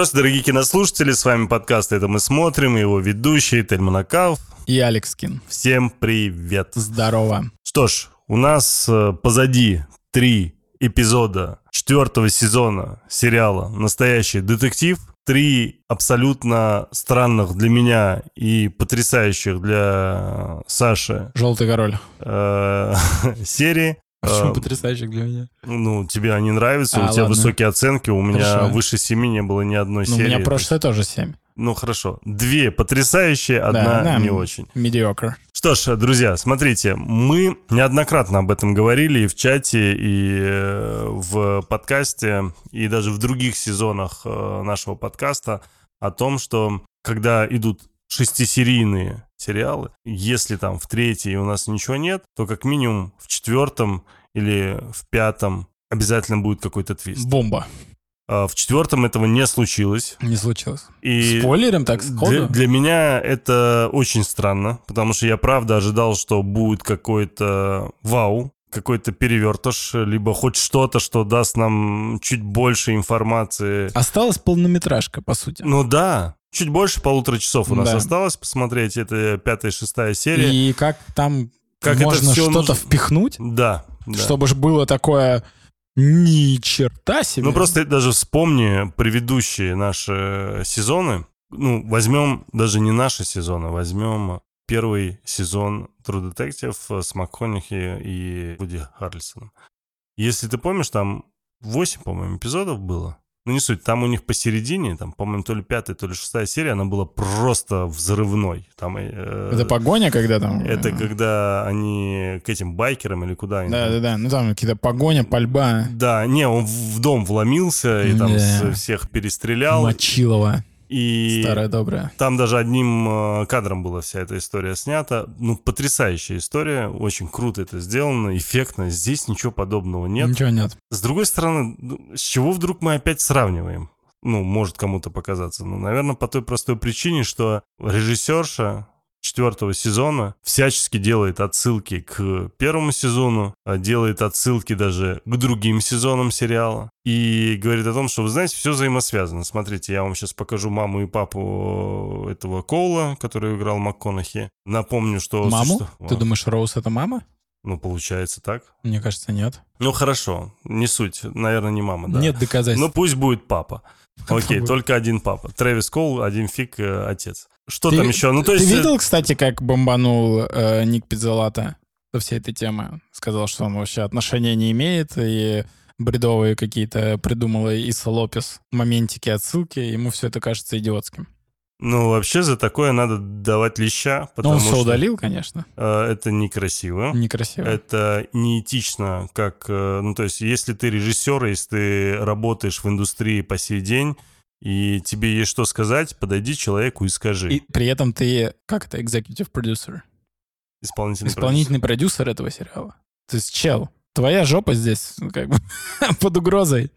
Здравствуйте, дорогие кинослушатели, с вами подкаст «Это мы смотрим», его ведущий Тельман Акав. И Алекс Кин. Всем привет. Здорово. Что ж, у нас э, позади три эпизода четвертого сезона сериала «Настоящий детектив». Три абсолютно странных для меня и потрясающих для Саши Желтый король. э, серии. Почему потрясающих для меня? Ну, тебе они нравятся, А, у тебя ладно. высокие оценки, у меня Хорошо. выше семи не было ни одной Ну, у серии. меня прошлое тоже 7. Ну, хорошо. Две потрясающие, одна да, не м, очень. Mediocre. Что ж, друзья, смотрите, мы неоднократно об этом говорили и в чате, и э, в подкасте, и даже в других сезонах э, нашего подкаста о том, что когда идут шестисерийные сериалы, если там в третьей у нас ничего нет, то как минимум в четвертом или в пятом обязательно будет какой-то твист. Бомба. А В четвертом этого не случилось. Не случилось. И Спойлером так для, сходу? для меня это очень странно, потому что я правда ожидал, что будет какой-то вау, какой-то перевертыш, либо хоть что-то, что даст нам чуть больше информации. Осталась полнометражка, по сути. Ну да, чуть больше полутора часов у нас Да. осталось посмотреть. Это пятая, шестая серия. И как там Как можно что-то нужно- впихнуть, Да, да. чтобы же было такое ни черта себе. Ну просто даже вспомни предыдущие наши сезоны. Ну, возьмем даже не наши сезоны, возьмем первый сезон True Detective с МакКонахи и Вуди Харрельсоном. Если ты помнишь, там 8, по-моему, эпизодов было. Ну, не суть, там у них посередине, там, по-моему, то ли пятая, то ли шестая серия, она была просто взрывной. Там, э, Это погоня, когда там... это э, когда они к этим байкерам или куда они там Да-да-да, ну там какие-то погоня, пальба, да, не, он в дом вломился и там Да. с- всех перестрелял. Мочилова, И старая добрая. там даже одним э, кадром была вся эта история снята. Ну, потрясающая история, очень круто это сделано, эффектно. Здесь ничего подобного нет. Ничего нет. С другой стороны, ну, с чего вдруг мы опять сравниваем? Ну, может кому-то показаться. Ну, наверное, по той простой причине, что режиссерша четвертого сезона всячески делает отсылки к первому сезону, а делает отсылки даже к другим сезонам сериала. И говорит о том, что, вы знаете, все взаимосвязано. Смотрите, я вам сейчас покажу маму и папу этого Коула, который играл МакКонахи. Напомню, что... Маму? существу- Ты думаешь, Роуз это мама? Ну, получается так. Мне кажется, нет. Ну, хорошо, не суть. Наверное, не мама, да. Нет доказательств. Ну, пусть будет папа. Окей, только один папа. Трэвис Кол, один фиг, э, отец. Что Ты- там еще? Ну, то есть... Ты э, видел, кстати, как бомбанул э, Ник Пиццалата со всей этой темы? Сказал, что он вообще отношения не имеет, и бредовые какие-то придумала Иса Лопес моментики, отсылки. Ему все это кажется идиотским. Ну, вообще за такое надо давать леща, Но потому он все что удалил, конечно. э, это некрасиво. Некрасиво. Это неэтично, как... э, Ну, то есть, если ты режиссер, если ты работаешь в индустрии по сей день, и тебе есть что сказать, подойди человеку и скажи. И при этом ты, как это, executive producer? Исполнительный Исполнительный продюсер этого сериала. То есть, чел, твоя жопа здесь ну, как бы под угрозой.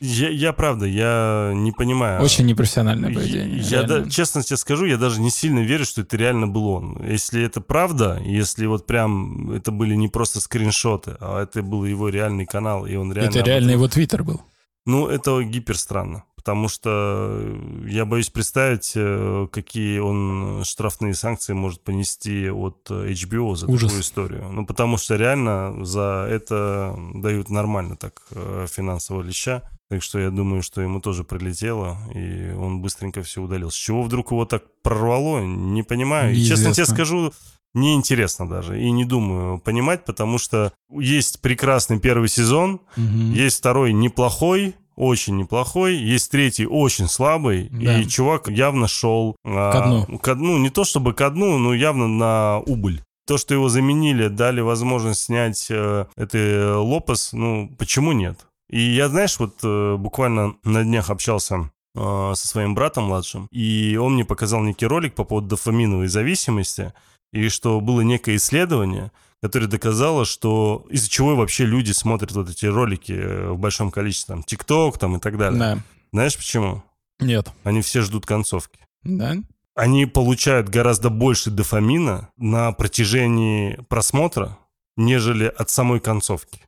Я, я правда, я не понимаю. Очень непрофессиональное поведение. Я, да- честно тебе скажу, я даже не сильно верю, что это реально был он. Если это правда, если вот прям это были не просто скриншоты, а это был его реальный канал, и он реально... Это реально этом- его твиттер был. Ну, это гипер странно, потому что я боюсь представить, э, какие он штрафные санкции может понести от э, HBO за Ужас. такую историю. Ну, потому что реально за это дают нормально так э, финансового леща. Так что я думаю, что ему тоже прилетело, и он быстренько все удалил. С чего вдруг его так прорвало, не понимаю. И, честно тебе скажу, неинтересно даже. И не думаю понимать, потому что есть прекрасный первый сезон, Мгм. есть второй неплохой, очень неплохой, есть третий очень слабый, Да. и чувак явно шел а, Ко дну. ко дну. Не то чтобы ко дну, но явно на убыль. То, что его заменили, дали возможность снять э, это э, Лопес, ну, почему нет? И я, знаешь, вот э, буквально на днях общался э, со своим братом младшим, и он мне показал некий ролик по поводу дофаминовой зависимости, и что было некое исследование, которое доказало, что из-за чего вообще люди смотрят вот эти ролики э, в большом количестве, там, ТикТок там и так далее. Да. Знаешь почему? Нет. Они все ждут концовки. Да? Они получают гораздо больше дофамина на протяжении просмотра, нежели от самой концовки.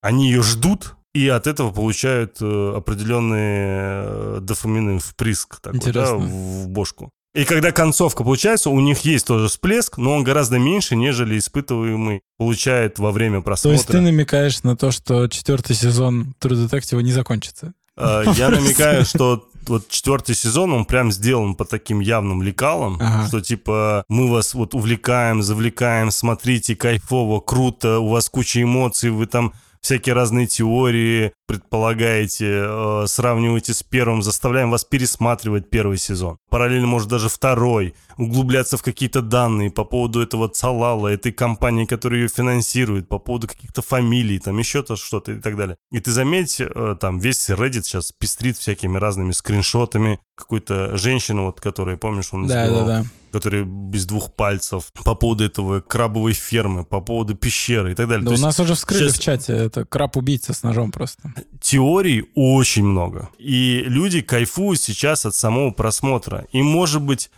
Они ее ждут, и от этого получают э, определенные э, дофамины впрыск такой, да, Интересно. в бошку. И когда концовка получается, у них есть тоже всплеск, но он гораздо меньше, нежели испытываемый получает во время То просмотра. есть ты намекаешь на то, что четвертый сезон True Detective не закончится? Э, Я намекаю, что вот четвертый сезон, он прям сделан по таким явным лекалам, Ага. что типа мы вас вот увлекаем, завлекаем, смотрите, кайфово, круто, у вас куча эмоций, вы там всякие разные теории предполагаете, э, сравниваете с первым, заставляем вас пересматривать первый сезон. Параллельно, может, даже второй, углубляться в какие-то данные по поводу этого Цалала, этой компании, которая ее финансирует, по поводу каких-то фамилий, там еще то что-то и так далее. И ты заметь, э, там весь Reddit сейчас пестрит всякими разными скриншотами какой-то женщины, вот, которая, помнишь, он Да, сделал, да, да. Который без двух пальцев, по поводу этого крабовой фермы, по поводу пещеры и так далее. Да То у есть нас уже вскрыли сейчас- в чате. Это краб-убийца с ножом просто. теорий очень много. И люди кайфуют сейчас от самого просмотра. Им, может быть,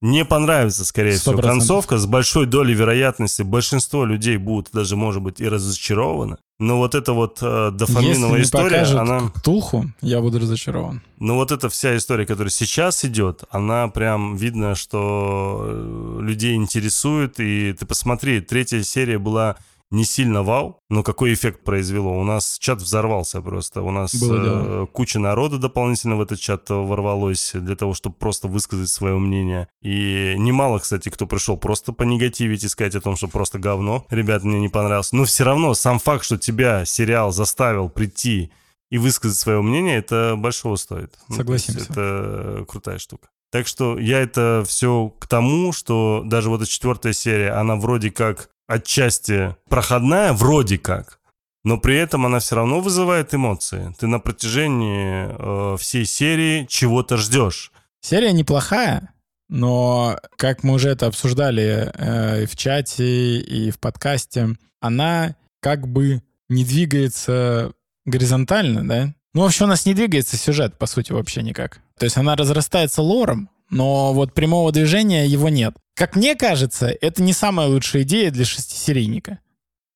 не понравится, скорее Сто всего, процентов. концовка. С большой долей вероятности большинство людей будут даже, может быть, и разочарованы. Но вот эта вот э, Если дофаминовая не история, покажут она... Ктулху, я буду разочарован. Ну вот эта вся история, которая сейчас идет, она прям видно, что э, людей интересует. И ты посмотри, третья серия была не сильно вау, но какой эффект произвело. У нас чат взорвался просто. У нас Было э, дело. куча народа дополнительно в этот чат ворвалось для того, чтобы просто высказать свое мнение. И немало, кстати, кто пришел просто понегативить и сказать о том, что просто говно. Ребят, мне не понравился. Но все равно сам факт, что тебя сериал заставил прийти и высказать свое мнение, это большого стоит. Ну, Согласимся. это крутая штука. Так что я это все к тому, что даже вот эта четвертая серия, она вроде как отчасти проходная, вроде как, но при этом она все равно вызывает эмоции. Ты на протяжении э, всей серии чего-то ждешь. Серия неплохая, но, как мы уже это обсуждали э, в чате, и в подкасте, она как бы не двигается горизонтально, да? Ну, вообще у нас не двигается сюжет, по сути, вообще никак. То есть она разрастается лором, но вот прямого движения его нет. Как мне кажется, это не самая лучшая идея для шестисерийника.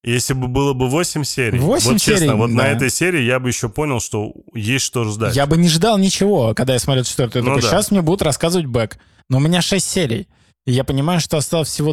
Если бы было бы 8 серий, Восемь вот честно, серий, вот на да. этой серии я бы еще понял, что есть что ждать. Я бы не ждал ничего, когда я смотрел четвертую. Ну такой, да. сейчас мне будут рассказывать бэк. Но у меня шесть серий. И я понимаю, что осталось всего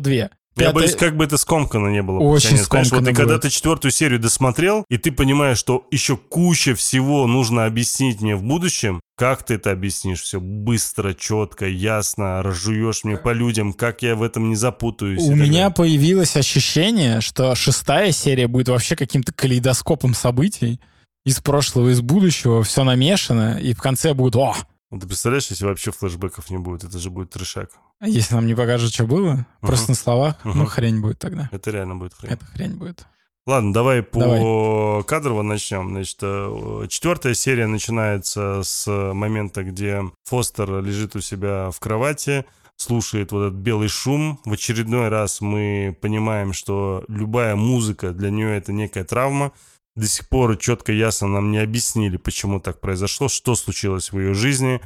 две. Я боюсь, как бы это скомкано не было. Очень конец. Знаешь, Вот и когда ты четвертую серию досмотрел, и ты понимаешь, что еще куча всего нужно объяснить мне в будущем, как ты это объяснишь? Все быстро, четко, ясно, разжуешь мне по людям, как я в этом не запутаюсь. У меня далее. появилось ощущение, что шестая серия будет вообще каким-то калейдоскопом событий из прошлого, из будущего, все намешано, и в конце будет «О!» Ну, Ты представляешь, если вообще флешбеков не будет, это же будет трешак. А если нам не покажут, что было, просто на словах, ну Мгм. хрень будет тогда. Это реально будет хрень. Это хрень будет. Ладно, давай по кадрово начнем. Значит, э, четвертая серия начинается с момента, где Фостер лежит у себя в кровати, слушает вот этот белый шум. В очередной раз мы понимаем, что любая музыка для нее это некая травма. До сих пор четко и ясно нам не объяснили, почему так произошло, что случилось в ее жизни.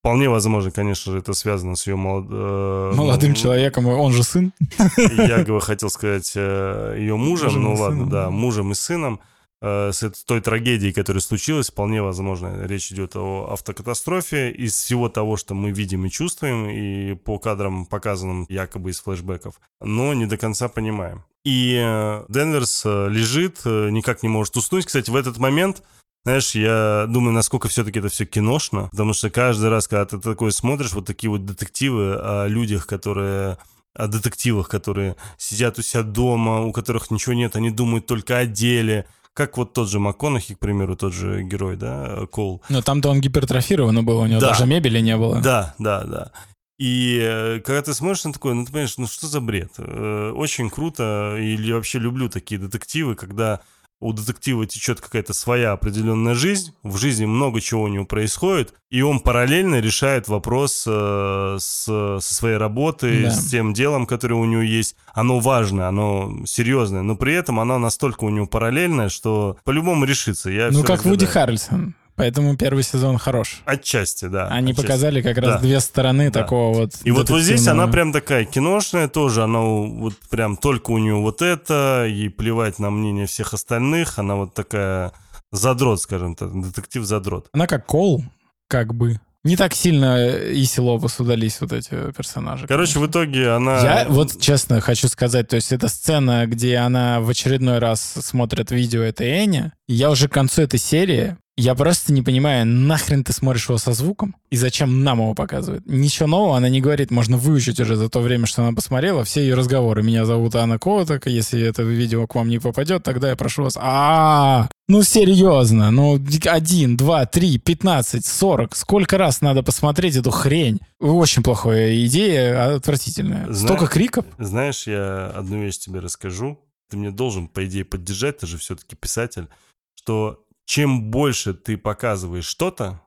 Вполне возможно, конечно же, это связано с ее молод- э, Молодым ну, человеком, он же сын. я хотел сказать э, ее мужем, Мужем ну ладно, сыном, да. мужем и сыном. Э, С той трагедией, которая случилась, вполне возможно, речь идет о автокатастрофе. Из всего того, что мы видим и чувствуем, и по кадрам, показанным якобы из флешбеков, но не до конца понимаем. И э, Денверс э, лежит, никак не может уснуть. Кстати, в этот момент знаешь, я думаю, насколько все-таки это все киношно, потому что каждый раз, когда ты такое смотришь, вот такие вот детективы о людях, которые о детективах, которые сидят у себя дома, у которых ничего нет, они думают только о деле. Как вот тот же МакКонахи, к примеру, тот же герой, да, Кол. Но там-то он гипертрофированный был, у него Да. даже мебели не было. Да, да, да. И э, когда ты смотришь на такое, ну ты понимаешь, ну что за бред? Э, Очень круто, или вообще люблю такие детективы, когда у детектива течет какая-то своя определенная жизнь, в жизни много чего у него происходит, и он параллельно решает вопрос э, с, со своей работой, Да. с тем делом, которое у него есть. Оно важное, оно серьезное, но при этом оно настолько у него параллельное, что по-любому решится. Я Ну, как Вуди. Харрельсон. Поэтому первый сезон хорош. Отчасти, да. Они отчасти. показали как раз Да. две стороны Да. такого вот. И вот, вот здесь она прям такая киношная тоже, она вот прям только у нее вот это, ей плевать на мнение всех остальных, она вот такая задрот, скажем так, детектив-задрот. Она как Кол, как бы. Не так сильно Иси Лопес удались вот эти персонажи. Короче, конечно. в итоге она... Я вот честно хочу сказать, то есть это сцена, где она в очередной раз смотрит видео этой Эни, я уже к концу этой серии я просто не понимаю, нахрен ты смотришь его со звуком? И зачем нам его показывают? Ничего нового она не говорит, можно выучить уже за то время, что она посмотрела все ее разговоры. Меня зовут Анна Коток, если это видео к вам не попадет, тогда я прошу вас... а Ну, серьезно, ну, один, два, три, пятнадцать, сорок. Сколько раз надо посмотреть эту хрень? Очень плохая идея, отвратительная. Столько криков. Знаешь, я одну вещь тебе расскажу. Ты мне должен, по идее, поддержать, ты же все-таки писатель, что чем больше ты показываешь что-то,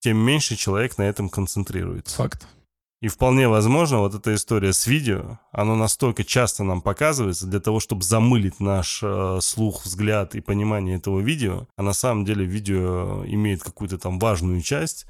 тем меньше человек на этом концентрируется. Факт. И вполне возможно, вот эта история с видео, она настолько часто нам показывается для того, чтобы замылить наш э, слух, взгляд и понимание этого видео, а на самом деле видео имеет какую-то там важную часть,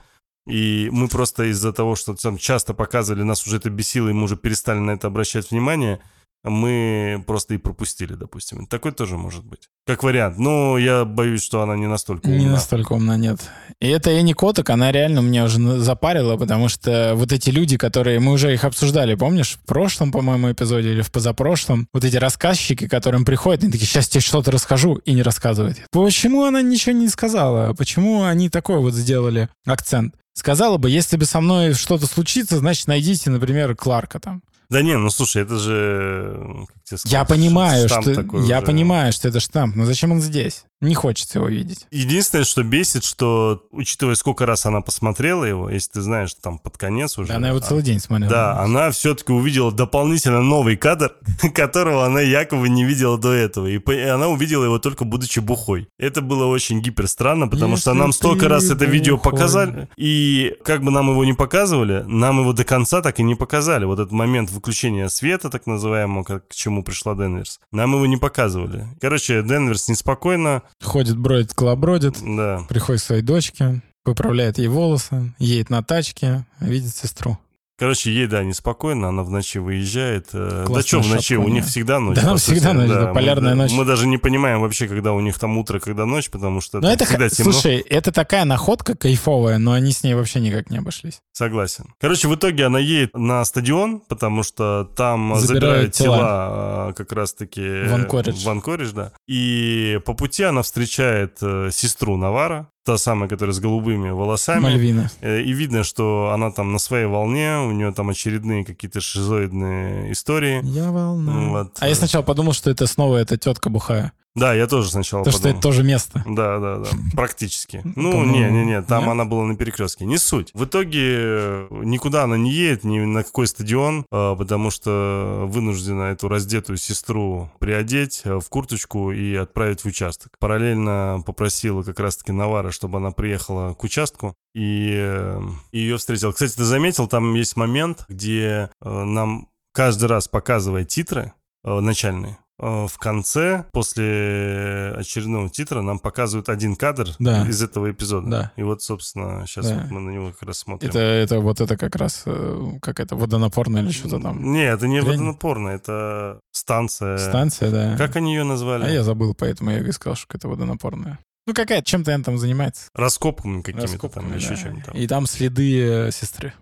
и мы просто из-за того, что там часто показывали, нас уже это бесило, и мы уже перестали на это обращать внимание, мы просто и пропустили, допустим. Такой тоже может быть. Как вариант. Но я боюсь, что она не настолько умна. Не настолько умна, нет. И это Энни Коток, она реально меня уже запарила, потому что вот эти люди, которые... Мы уже их обсуждали, помнишь? В прошлом, по-моему, эпизоде или в позапрошлом. Вот эти рассказчики, которым приходят, они такие, сейчас тебе что-то расскажу, и не рассказывают. Почему она ничего не сказала? Почему они такой вот сделали акцент? Сказала бы, если бы со мной что-то случится, значит, найдите, например, Кларка там. Да не, ну слушай, это же... Сказать, я понимаю, что я уже... понимаю, что это штамп, но зачем он здесь? Не хочется его видеть. Единственное, что бесит, что, учитывая, сколько раз она посмотрела его, если ты знаешь, там под конец уже... Да, она его целый день смотрела. Да, она все-таки увидела дополнительно новый кадр, которого она якобы не видела до этого. И она увидела его только будучи бухой. Это было очень гипер странно, потому если что нам столько раз это видео показали, и как бы нам его не показывали, нам его до конца так и не показали. Вот этот момент выключения света, так называемого, как, к чему пришла Денверс. Нам его не показывали. Короче, Денверс неспокойно Ходит, бродит, колобродит. Да. Приходит к своей дочке, поправляет ей волосы, едет на тачке, видит сестру. Короче, ей, да, неспокойно, она в ночи выезжает. Классная да что в ночи, у них всегда ночь. Да, нам всегда ночь, да, полярная мы, ночь. Мы даже не понимаем вообще, когда у них там утро, когда ночь, потому что но это, всегда темно. Слушай, это такая находка кайфовая, но они с ней вообще никак не обошлись. Согласен. Короче, в итоге она едет на стадион, потому что там забирают, забирают тела, тела а, как раз-таки... В Анкоридж. В Анкоридж, да. И по пути она встречает э, сестру Навара, та самая, которая с голубыми волосами. Мальвина. Э, и видно, что она там на своей волне, у нее там очередные какие-то шизоидные истории. Я волна. Вот. А я сначала подумал, что это снова эта тетка бухая. Да, я тоже сначала То, подумал. что это тоже место. Да, да, да, практически. Ну, не-не-не, там она была на перекрестке. Не суть. В итоге э, никуда она не едет, ни на какой стадион, а, потому что вынуждена эту раздетую сестру приодеть э, в курточку и отправить в участок. Параллельно попросила как раз-таки Навара, чтобы она приехала к участку и э, ее встретил. Кстати, ты заметил, там есть момент, где нам каждый раз показывает титры начальные, Э, в конце, после очередного титра, нам показывают один кадр да. из этого эпизода. Да. И вот, собственно, сейчас да. вот мы на него как раз смотрим. Это, это вот это как раз, э, как это, водонапорная или что-то там? Не, это не Хрень? водонапорная, это станция. Станция, да. Как они ее назвали? А я забыл, поэтому я и сказал, что это водонапорная. Ну, какая, чем-то она там занимается. Раскопками какими-то Раскопками, там, да. еще чем-то. И там следы э, сестры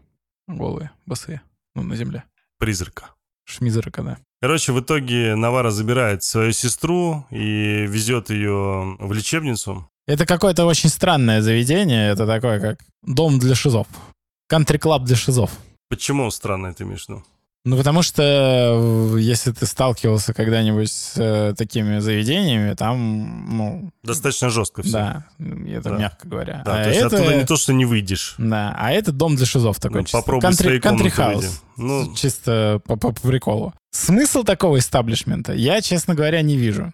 голые, босые, ну, на земле. Призрака. Шмизрака, да. Короче, в итоге Навара забирает свою сестру и везет ее в лечебницу. Это какое-то очень странное заведение. Это такое, как дом для шизов. Кантри-клаб для шизов. Почему странно это имеешь в виду? Ну, потому что э, если ты сталкивался когда-нибудь с э, такими заведениями, там, ну... Достаточно жестко все. Да, это да. мягко говоря. Да, а то есть это... оттуда не то, что не выйдешь. Да, а это дом для шизов такой. Ну, попробуй кантри, кантри хаус. Ну... Чисто по, по, по приколу. Смысл такого истаблишмента я, честно говоря, не вижу.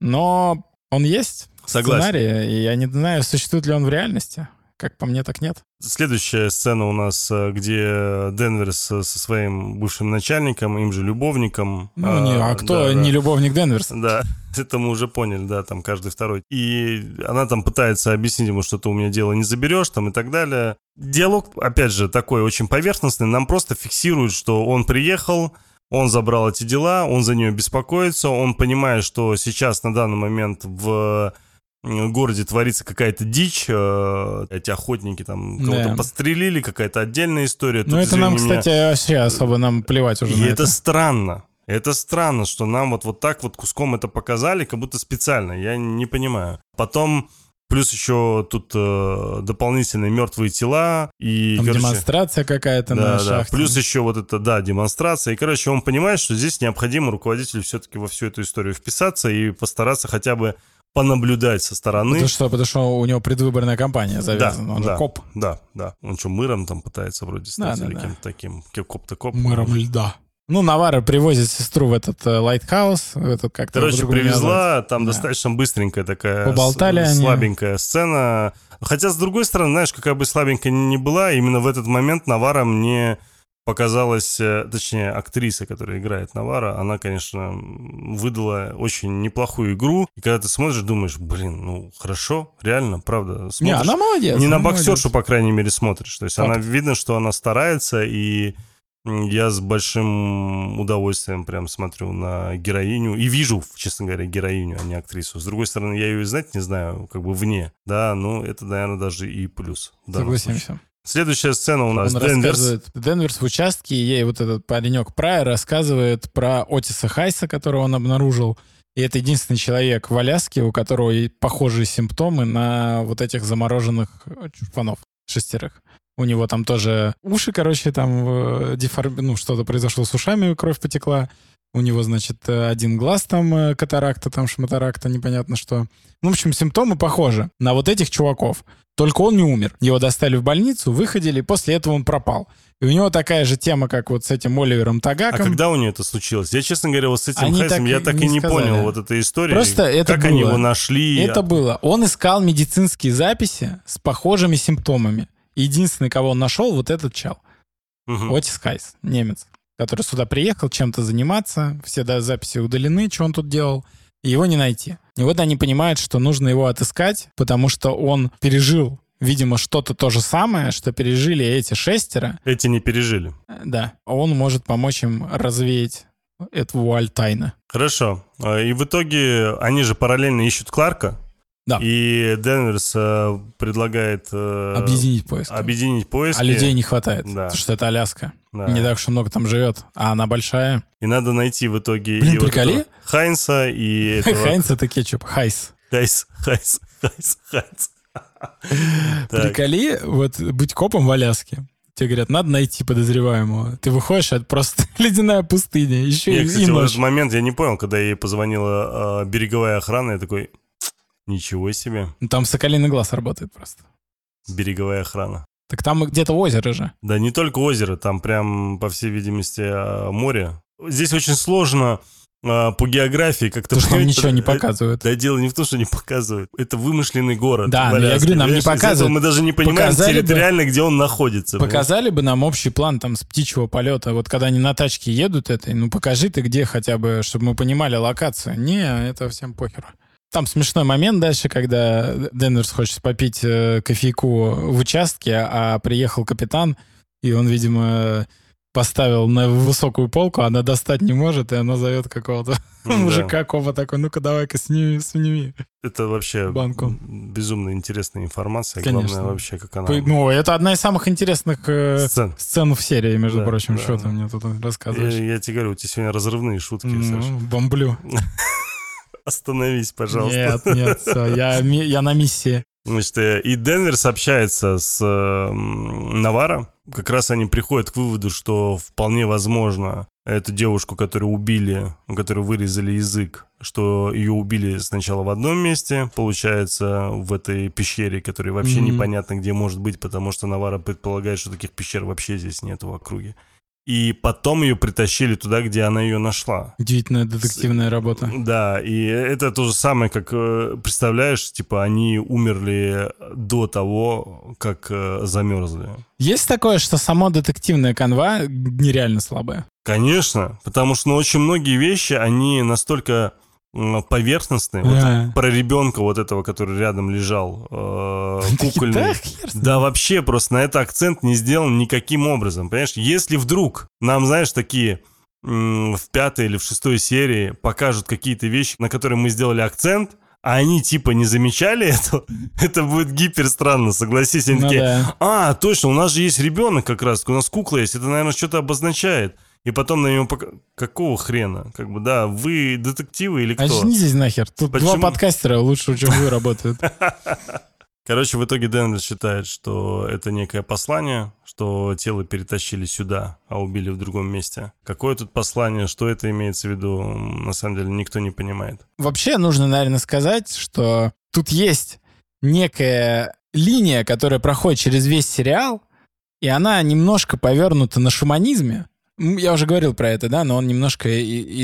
Но он есть. Согласен. Сценарий, и я не знаю, существует ли он в реальности. Как по мне, так нет. Следующая сцена у нас, э, где Денверс со своим бывшим начальником, им же любовником. Ну, а, не, а кто да, не да. любовник Денверса? Да, это мы уже поняли, да, там каждый второй. И она там пытается объяснить ему, что ты у меня дело не заберешь, там и так далее. Диалог, опять же, такой очень поверхностный, нам просто фиксирует, что он приехал, он забрал эти дела, он за нее беспокоится, он понимает, что сейчас на данный момент в городе творится какая-то дичь, э, эти охотники там кого-то Да. подстрелили, какая-то отдельная история. Ну, это нам, меня, кстати, вообще особо нам плевать уже И это это. странно. Это странно, что нам вот, вот так вот куском это показали, как будто специально. Я не понимаю. Потом плюс еще тут э, дополнительные мертвые тела и, Там короче, демонстрация какая-то да, на да. шахте. Плюс еще вот это, да, демонстрация. И, короче, он понимает, что здесь необходимо руководителю все-таки во всю эту историю вписаться и постараться хотя бы понаблюдать со стороны. Потому что, потому что у него предвыборная кампания завязана. Он да, же коп. Да, да. Он что, мэром там пытается вроде стать Да, да, или да. кем-то таким? Ке- Коп-то коп. Мэром льда. Ну, Навара привозит сестру в этот э, lighthouse, в этот как-то Короче, привезла, там Да. достаточно быстренькая такая Поболтали с- они. слабенькая сцена. Хотя, с другой стороны, знаешь, какая бы слабенькая ни была, именно в этот момент Навара мне показалась, э, точнее, актриса, которая играет Навара, она, конечно, выдала очень неплохую игру. И когда ты смотришь, думаешь, блин, ну, хорошо, реально, правда. Смотришь, Не, она молодец. не на она молодец. боксершу, по крайней мере, смотришь. То есть Факт. она видно, что она старается, и я с большим удовольствием прям смотрю на героиню и вижу, честно говоря, героиню, а не актрису. С другой стороны, я ее знать не знаю, как бы вне, да, ну это, наверное, даже и плюс. данном случае. Следующая сцена у нас Он Денверс. Денверс в участке, и ей вот этот паренек Прайер рассказывает про Отиса Хайса, которого он обнаружил. И это единственный человек в Аляске, у которого похожие симптомы на вот этих замороженных э, чурпанов шестерых. У него там тоже уши, короче, там э, деформ... ну, что-то произошло с ушами, кровь потекла. У него, значит, э, один глаз там э, катаракта, там шматаракта, непонятно что. Ну, в общем, симптомы похожи на вот этих чуваков. Только он не умер. Его достали в больницу, выходили, и после этого он пропал. И у него такая же тема, как вот с этим Оливером А Тагаком. когда у нее это случилось? Я, честно говоря, вот с этим Они Хайсом так я так и не сказали. понял вот этой истории. Просто это как они было. его нашли? Это было. Он искал медицинские записи с похожими симптомами. Единственный, кого он нашел, вот этот чел. Мгм. Отис Хайс, немец, который сюда приехал чем-то заниматься. Все да, записи удалены, что он тут делал. И его не найти. И вот они понимают, что нужно его отыскать, потому что он пережил, видимо, что-то то же самое, что пережили эти шестеро. Эти не пережили. Э, Да. Он может помочь им развеять эту вуаль тайны. Хорошо. А, И в итоге они же параллельно ищут Кларка. Да. И Денверс э, предлагает э, Объединить поиски. объединить поиски. А людей не хватает, Да. потому что это Аляска. Да. Не так уж и много там живет, а она большая. И надо найти в итоге Блин, и вот приколи? этого Хайнса и этого... Хайнц это кетчуп. Хайс. Хайс, Хайс, Хайс, Хайс. Приколи, вот быть копом в Аляске. Тебе говорят, надо найти подозреваемого. Ты выходишь, а это просто ледяная пустыня. Еще Я, и, кстати, и в ночь. этот момент я не понял, когда ей позвонила э, береговая охрана, я такой, ничего себе, Ну, Там соколиный глаз работает просто. береговая охрана. Так там где-то озеро же. Да не только озеро, там прям, по всей видимости, э, море. Здесь очень сложно э, по географии как-то... Потому что нам ничего не потому- показывают. Да дело не в том, что не показывают. Это вымышленный город. Да, я говорю, нам не понимаешь? Показывают. Мы даже не понимаем Показали бы- территориально, где он находится. понимаешь? Показали бы нам общий план там с птичьего полета. Вот когда они на тачке едут этой, ну покажи ты где хотя бы, чтобы мы понимали локацию. Не, это всем похеру. Там смешной момент дальше, когда Денверс хочет попить э, кофейку в участке, а приехал капитан, и он, видимо, поставил на высокую полку, она достать не может, и она зовет какого-то Да. мужика, копа такой, ну-ка давай-ка сними, сними. Это вообще банку. безумно интересная информация. Конечно. Главное вообще, как она... Ну, это одна из самых интересных э, Сцен. сцен в серии, между Да, прочим. да. Что ты мне тут Я, рассказываешь? я тебе говорю, у тебя сегодня разрывные шутки, Ну, Саша. бомблю. Остановись, пожалуйста. Нет, нет, всё, я, я на миссии. Значит, э, и Денверс общается с э, Навара. Как раз они приходят к выводу, что вполне возможно эту девушку, которую убили, у которой вырезали язык, что ее убили сначала в одном месте, получается, в этой пещере, которая вообще Мгм. непонятно где может быть, потому что Навара предполагает, что таких пещер вообще здесь нет в округе. И потом ее притащили туда, где она ее нашла. Удивительная детективная работа. Да, и это то же самое, как, э, представляешь, типа они умерли до того, как э, замерзли. Есть такое, что само детективная канва нереально слабая. Конечно, потому что ну, очень многие вещи, они настолько м, поверхностные. Вот про ребенка вот этого, который рядом лежал, э, кукольный. «Да, хер с ним». Да, вообще просто на это акцент не сделан никаким образом. Понимаешь, если вдруг нам, знаешь, такие в пятой или в шестой серии покажут какие-то вещи, на которые мы сделали акцент, а они типа не замечали это, это будет гипер странно, согласись. Они Ну такие, да. а, точно, у нас же есть ребенок как раз, у нас кукла есть, это, наверное, что-то обозначает. И потом на него пока... Какого хрена? Как бы, да, вы детективы или кто? Очнитесь нахер. Тут Почему? два подкастера лучше, чем вы работают. Короче, в итоге Денвер считает, что это некое послание, что тело перетащили сюда, а убили в другом месте. Какое тут послание, что это имеется в виду, на самом деле никто не понимает. Вообще нужно, наверное, сказать, что тут есть некая линия, которая проходит через весь сериал, и она немножко повернута на шаманизме. Я уже говорил про это, да, но он немножко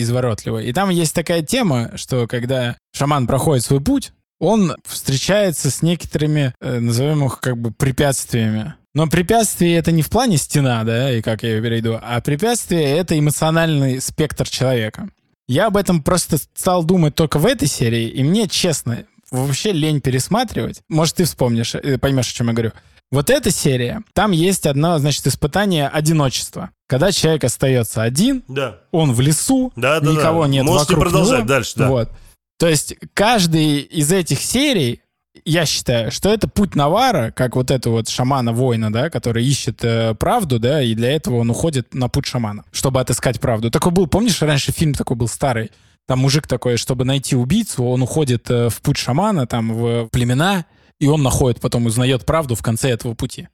изворотливый. И там есть такая тема, что когда шаман проходит свой путь, он встречается с некоторыми, э, назовем их как бы препятствиями. Но препятствие это не в плане стена, да, и как я ее перейду, а препятствие это эмоциональный спектр человека. Я об этом просто стал думать только в этой серии, и мне, честно, вообще лень пересматривать. Может, ты вспомнишь, э, поймешь, о чем я говорю. Вот эта серия, там есть одно, значит, испытание одиночества. Когда человек остается один, Да. он в лесу, Да, да, никого да. нет Можете вокруг продолжать него. дальше, да. Вот. То есть каждый из этих серий, я считаю, что это путь Навара, как вот это вот шамана-воина, да, который ищет э, правду, да, и для этого он уходит на путь шамана, чтобы отыскать правду. Такой был, помнишь, раньше фильм такой был старый, там мужик такой, чтобы найти убийцу, он уходит э, в путь шамана, там, в племена, и он находит, потом узнает правду в конце этого пути.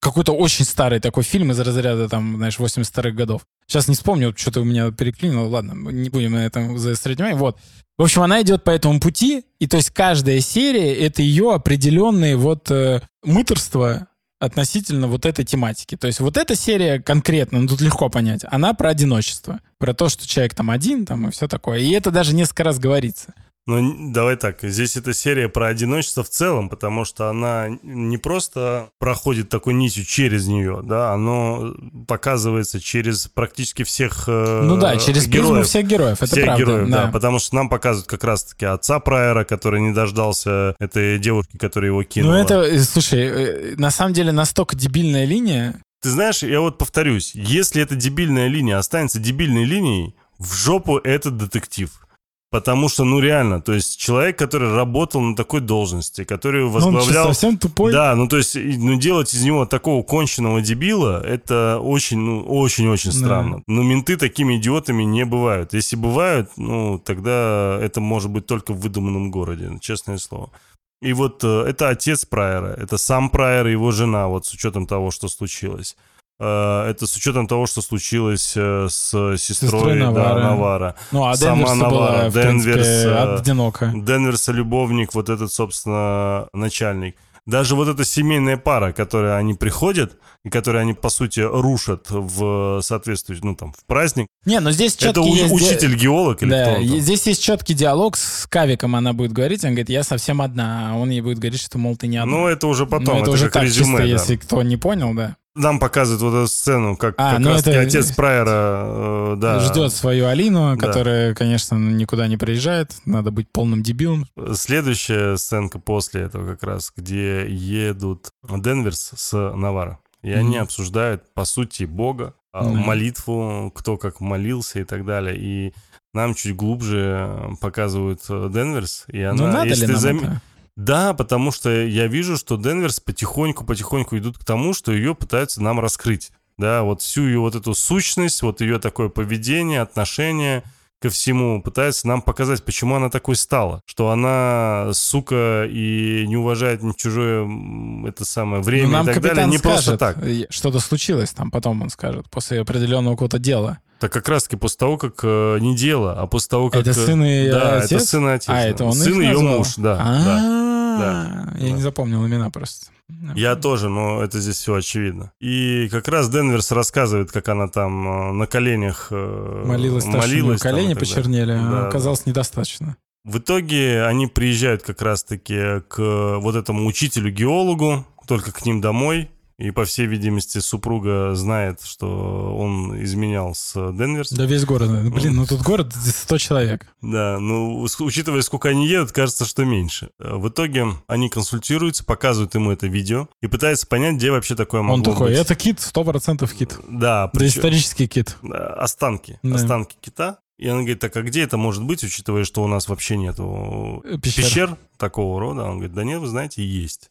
Какой-то очень старый такой фильм из разряда, там, знаешь, 82-х годов. Сейчас не вспомню, что-то у меня переклинило. Ладно, не будем на этом заострять. Вот. В общем, она идет по этому пути, и то есть каждая серия — это ее определенные вот э, мыторства относительно вот этой тематики. То есть вот эта серия конкретно, ну тут легко понять, она про одиночество, про то, что человек там один, там и все такое. И это даже несколько раз говорится. Ну, давай так, здесь эта серия про одиночество в целом, потому что она не просто проходит такой нитью через нее, да, оно показывается через практически всех э, ну да, через призму героев. всех героев, это всех правда. героев, да. да. потому что нам показывают как раз-таки отца Прайера, который не дождался этой девушки, которая его Ну кинула. это, э, слушай, э, на самом деле настолько дебильная линия, Ты знаешь, я вот повторюсь, если эта дебильная линия останется дебильной линией, в жопу этот детектив. Потому что, ну реально, то есть человек, который работал на такой должности, который ну, он возглавлял... совсем тупой. Да, ну то есть, ну делать из него такого конченного дебила, это очень, ну очень-очень Да. странно. Но менты такими идиотами не бывают. Если бывают, ну тогда это может быть только в выдуманном городе, честное слово. И вот э, это отец Прайера, это сам Прайер и его жена, вот с учетом того, что случилось. Э, Это с учетом того, что случилось э, с сестрой, Сестрой да, Навара. Навара. Ну, а Сама Денверсу Навара, была, принципе, Денверс, э, одиноко. Денверса любовник, вот этот, собственно, начальник. Даже вот эта семейная пара, которая они приходят, и которые они, по сути, рушат в соответствующий, ну, там, в праздник. Не, но здесь Это четкий у- есть... учитель-геолог или Да, кто он там? здесь есть четкий диалог с Кавиком, она будет говорить, он говорит, я совсем одна, а он ей будет говорить, что, мол, ты не одна. Ну, это уже потом, Ну, это, уже как резюме, чисто, да. если кто не понял, да. Нам показывают вот эту сцену, как А, как ну раз это- отец Прайера, э, да. Ждет свою Алину, Да. которая, конечно, никуда не приезжает, надо быть полным дебилом. Следующая сценка после этого как раз, где едут Денверс с Навара. И они Мгм. обсуждают, по сути, Бога, Да. молитву, кто как молился и так далее. И нам чуть глубже э, показывают э, Денверс. И она, ну надо если ли ты нам зам- это? Да, потому что я вижу, что Денверс потихоньку-потихоньку идут к тому, что ее пытаются нам раскрыть. Да, вот всю ее вот эту сущность, вот ее такое поведение, отношение ко всему пытаются нам показать, почему она такой стала. Что она, сука, и не уважает ни чужое это самое время Ну, нам и так далее. Не скажет, просто так. что-то случилось там, потом он скажет, после определенного какого-то дела. Так как раз таки после того, как э, не дело, а после того, как... Это э, сын и Да, отец? это сын и отец. А, да. это он Сын их ее муж, да. да. А, Я да. не запомнил имена просто. Я тоже, но это здесь все очевидно. И как раз Денверс рассказывает, как она там э, на коленях Молилась молилась. там и колени почернели, Да, а да. оказалось недостаточно. В итоге они приезжают как раз-таки к вот этому учителю-геологу, только к ним домой. И, по всей видимости, супруга знает, что он изменял с Денверсом. Да весь город. Блин, ну тут город 100 человек. Да, ну, учитывая, сколько они едут, кажется, что меньше. Э, В итоге они консультируются, показывают ему это видео и пытаются понять, где вообще такое могло Он такой, быть. это кит, 100% кит. Да, Да причем- исторический кит. Да, останки, Да. останки кита. И она говорит, так а где это может быть, учитывая, что у нас вообще нету Пещера. пещер такого рода? Он говорит, да нет, вы знаете, есть.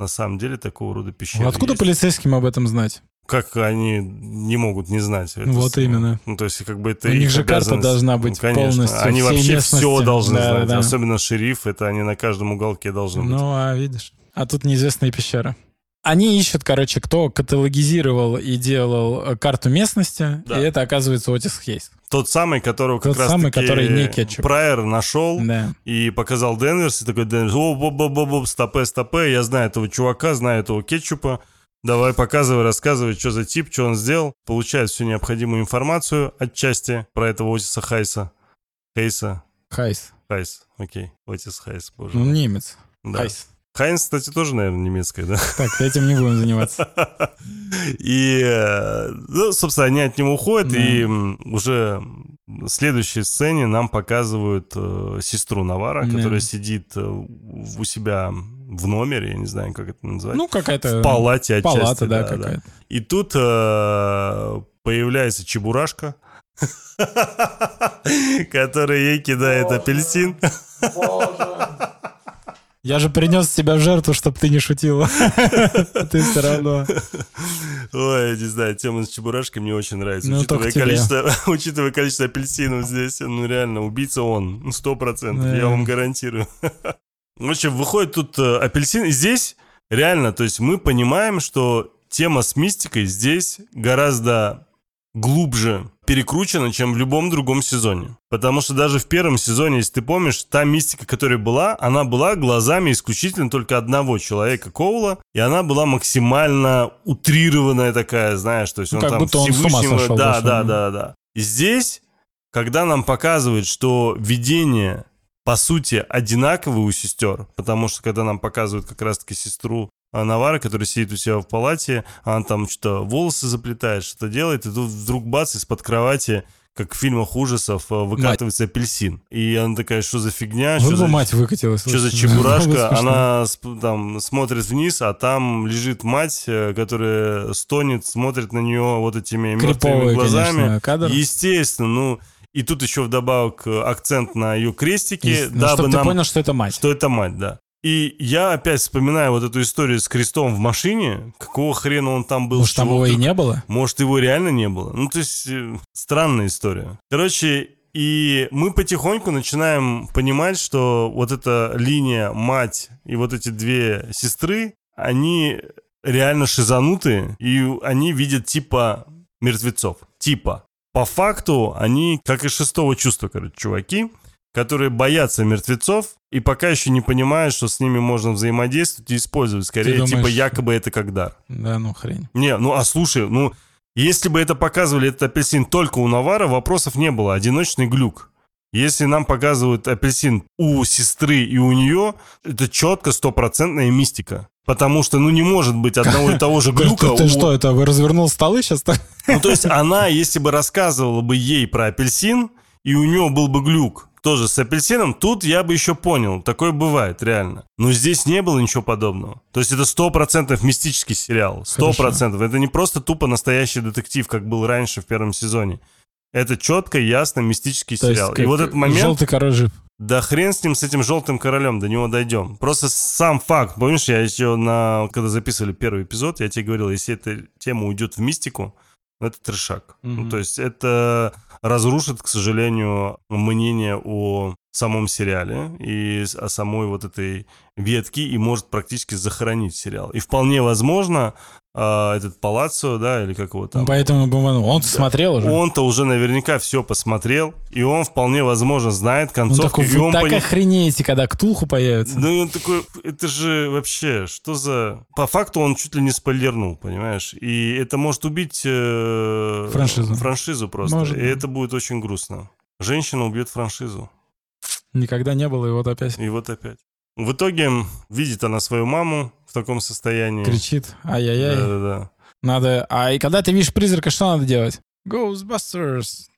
На самом деле такого рода пещеры Ну, Откуда есть. полицейским об этом знать? Как они не могут не знать? это Вот с- именно. Ну, то есть, как бы это У них их же карта обязанность. должна быть Ну, конечно. полностью Они вообще все местности. должны Да, знать. да. Особенно шериф, это они на каждом уголке должны быть. Ну, а видишь. А тут неизвестные пещеры. Они ищут, короче, кто каталогизировал и делал э, карту местности, Да. и это оказывается Отис Хейс. Тот самый, которого как Тот раз самый, который не кетчуп. Прайер нашел Да. и показал Денверс, и такой Денверс, о, бо бо бо бо стопе, стопе, я знаю этого чувака, знаю этого кетчупа, давай показывай, рассказывай, что за тип, что он сделал. Получает всю необходимую информацию отчасти про этого Отиса Хайса. Хейса. Хайс. Хайс, окей. Отис Хайс, боже. Ну, немец. Да. Хайс. Хайнс, кстати, тоже, наверное, немецкая, да? Так, этим не будем заниматься. И, э, ну, собственно, они от него уходят, Да. и уже в следующей сцене нам показывают э, сестру Навара, Да. которая сидит э, у себя в номере, я не знаю, как это назвать. Ну, какая-то... в палате отчасти. Палата, да, да. какая-то. И тут э, появляется Чебурашка, который ей кидает апельсин. Я же принес тебя в жертву, чтобы ты не шутила. Ты все равно. Ой, не знаю, тема с Чебурашкой мне очень нравится. Ну, учитывая, количество, учитывая количество апельсинов здесь, ну реально, убийца он, ну, сто процентов, я вам гарантирую. В общем, выходит тут э, апельсин, здесь реально, то есть мы понимаем, что тема с мистикой здесь гораздо глубже перекручена, чем в любом другом сезоне. Потому что даже в первом сезоне, если ты помнишь, та мистика, которая была, она была глазами исключительно только одного человека, Коула, и она была максимально утрированная такая, знаешь, то есть Ну, он как там будто он с ума сошел Да, даже, да, ну. да, да. И здесь, когда нам показывают, что видение по сути, одинаковые у сестер, потому что когда нам показывают как раз-таки сестру Навара, которая сидит у себя в палате, она там что-то волосы заплетает, что-то делает, и тут вдруг бац, из-под кровати, как в фильмах ужасов, э, выкатывается апельсин. И она такая, что за фигня? Вот что за... мать выкатилась. Что за чебурашка? Она там смотрит вниз, а там лежит мать, э, которая стонет, смотрит на нее вот этими мертвыми Криповый, глазами. конечно, кадр. Естественно, ну и тут еще вдобавок акцент на ее крестике, Ну, дабы чтоб ты нам понял, что это мать. что это мать, да. И я опять вспоминаю вот эту историю с крестом в машине. Какого хрена он там был? Может, там его и не было? Может, его реально не было? Ну, то есть, э, странная история. Короче, и мы потихоньку начинаем понимать, что вот эта линия мать и вот эти две сестры, они реально шизанутые, и они видят типа мертвецов. Типа. По факту они, как из шестого чувства, короче, чуваки, которые боятся мертвецов и пока еще не понимают, что с ними можно взаимодействовать и использовать. Скорее, думаешь- типа, якобы это как дар. Да, ну хрень. Не, ну а слушай, ну если бы это показывали этот апельсин только у Навара, вопросов не было. Одиночный глюк. Если нам показывают апельсин у сестры и у нее, это четко стопроцентная мистика. Потому что, ну, не может быть одного и того же глюка. ты- ты у- что, это вы развернул столы сейчас? Ну, то есть она, если бы рассказывала бы ей про апельсин, и у нее был бы глюк тоже с апельсином, тут я бы еще понял. Такое бывает, реально. Но здесь не было ничего подобного. То есть это сто процентов мистический сериал. Сто процентов. Это не просто тупо настоящий детектив, как был раньше в первом сезоне. Это четко, ясно мистический То есть сериал. И как вот этот момент... Желтый король жив. Да хрен с ним, с этим желтым королем, до него дойдем. Просто сам факт, помнишь, я еще на, когда записывали первый эпизод, я тебе говорил, если эта тема уйдет в мистику, это трешак. Ну, Мгм. то есть это разрушит, к сожалению, мнение о самом сериале и о самой вот этой ветке и может практически захоронить сериал. И вполне возможно, а, этот Палаццо, да, или как его там, Поэтому бомбанул. Он смотрел уже. он-то уже наверняка все посмотрел, и он вполне возможно знает Он концовку, такой, и вы он так пони- охренеете, когда Ктулху появится. ну, и он такой, это же вообще, что за... По факту он чуть ли не спойлернул, понимаешь? И это может убить... э, Франшизу. Франшизу просто. Может и это будет очень грустно. Женщина убьет франшизу. Никогда не было, и вот опять И вот опять. В итоге видит она свою маму в таком состоянии. кричит. Ай-яй-яй. Да-да-да. Надо... А и когда ты видишь призрака, что надо делать? Ghostbusters.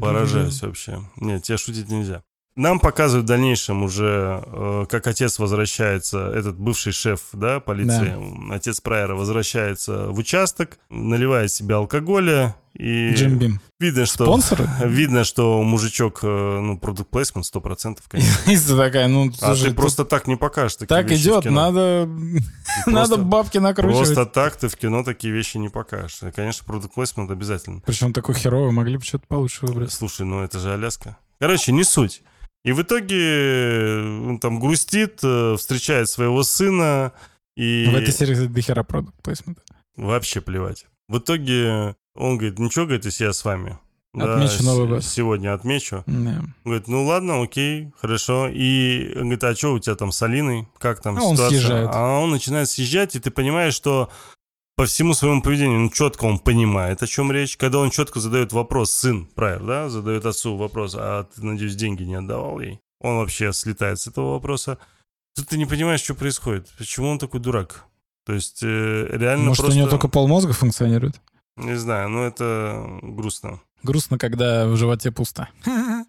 Поражаюсь вообще. Нет, тебе шутить нельзя. Нам показывают в дальнейшем уже, э, как отец возвращается, этот бывший шеф, да, полиции, отец Прайера возвращается в участок, наливает себе алкоголя, и Джим Бим. видно, что... Спонсоры? Видно, что мужичок, э, ну, продукт плейсмент 100%, конечно. Из-за такая, ну, А ты просто так не покажешь такие так идет, надо, надо бабки накручивать. Просто так ты в кино такие вещи не покажешь. Конечно, продукт плейсмент обязательно. Причем такой херовый, могли бы что-то получше выбрать. Слушай, ну это же Аляска. Короче, не суть. И в итоге э, он там грустит, э, встречает своего сына, и В этой серии, дохера продукт плейсмента. вообще плевать. В итоге он говорит, ничего, говорит, если я с вами. Отмечу с- Новый год. Сегодня отмечу. Да. Он Говорит, ну ладно, окей, хорошо. И он говорит, а что у тебя там с Алиной? Как там А он ситуация? съезжает. А он начинает съезжать, и ты понимаешь, что по всему своему поведению, ну, четко он понимает, о чем речь. Когда он четко задает вопрос, сын, Прайер, да, задает отцу вопрос, а ты, надеюсь, деньги не отдавал ей? Он вообще слетает с этого вопроса. Тут ты не понимаешь, что происходит. Почему он такой дурак? То есть э, реально Может, просто... у него только полмозга функционирует? Не знаю, ну это грустно. Грустно, когда в животе пусто.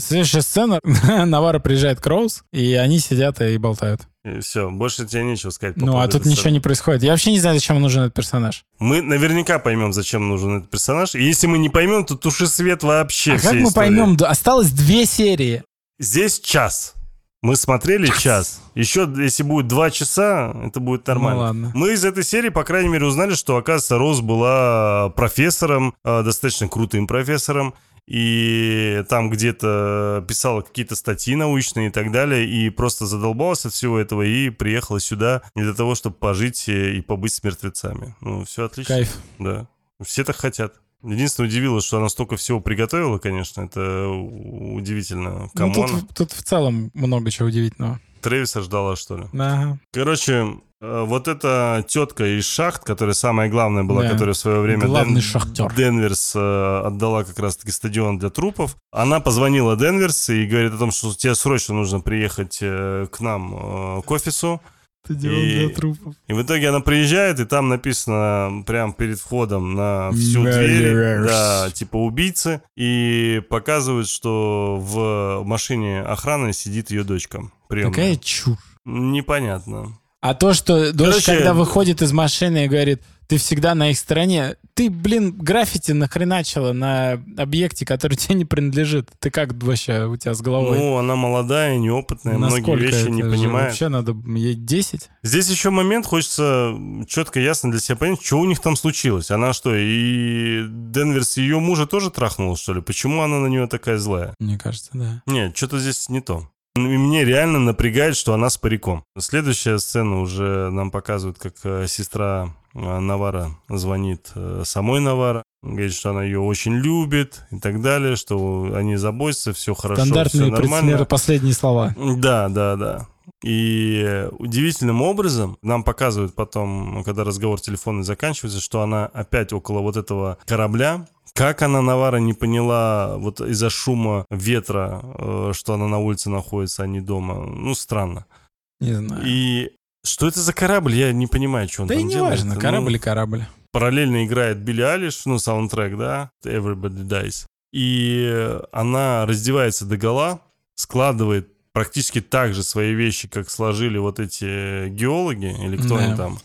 Следующая сцена. Навара приезжает к Роуз, и они сидят и болтают. И все, больше тебе нечего сказать. по Ну, а тут ничего не происходит. Я вообще не знаю, зачем нужен этот персонаж. Мы наверняка поймем, зачем нужен этот персонаж. И если мы не поймем, то туши свет вообще а как мы истории. поймем? Осталось две серии. Здесь час. Мы смотрели час. Еще, если будет два часа, это будет нормально. Ну, ладно. Мы из этой серии, по крайней мере, узнали, что, оказывается, Роуз была профессором, э, достаточно крутым профессором, и там где-то писала какие-то статьи научные и так далее, и просто задолбалась от всего этого и приехала сюда не для того, чтобы пожить и побыть с мертвецами. Ну, все отлично. Кайф. Да. Все так хотят. Единственное, удивило, что она столько всего приготовила, конечно. Это удивительно. Ну, тут, тут в целом много чего удивительного. Трэвиса ждала, что ли? Ага. Короче, э, вот эта тетка из шахт, которая самая главная была, Да. которая в свое время Главный шахтер. Денверс э, отдала как раз-таки стадион для трупов. Она позвонила Денверс и говорит о том, что тебе срочно нужно приехать э, к нам э, к офису. Стадион И- для трупов. И в итоге она приезжает, и там написано прямо перед входом на всю дверь, да, типа убийцы, и показывают, что в машине охраны сидит ее дочка. Приемная. Какая чушь. Непонятно. А то, что дочь, Короче, когда выходит из машины и говорит, ты всегда на их стороне, ты, блин, граффити нахреначила на объекте, который тебе не принадлежит. Ты как вообще у тебя с головой? Ну, она молодая, неопытная, многие Насколько вещи это не понимает. Вообще надо ей 10? Здесь еще момент, хочется четко, ясно для себя понять, что у них там случилось. Она что, и Денверс ее мужа тоже трахнула, что ли? Почему она на нее такая злая? Мне кажется, да. Нет, что-то здесь не то. И мне реально напрягает, что она с париком. Следующая сцена уже нам показывает, как э, сестра э, Навара звонит э, самой Навара. Говорит, что она ее очень любит и так далее, что они заботятся, все хорошо, все Стандартные нормально. предсмер- последние слова. Да, да, да. И удивительным образом нам показывают потом, когда разговор телефонный заканчивается, что она опять около вот этого корабля. Как она, Навара, не поняла вот из-за шума ветра, э, что она на улице находится, а не дома. Ну, странно. Не знаю. И что это за корабль? Я не понимаю, что он да и там не делает. важно, Ну, корабль и корабль. параллельно играет Билли Алиш, ну, саундтрек, да, Everybody Dies. И она раздевается до гола, складывает практически так же свои вещи, как сложили вот эти геологи, или кто Да. они там,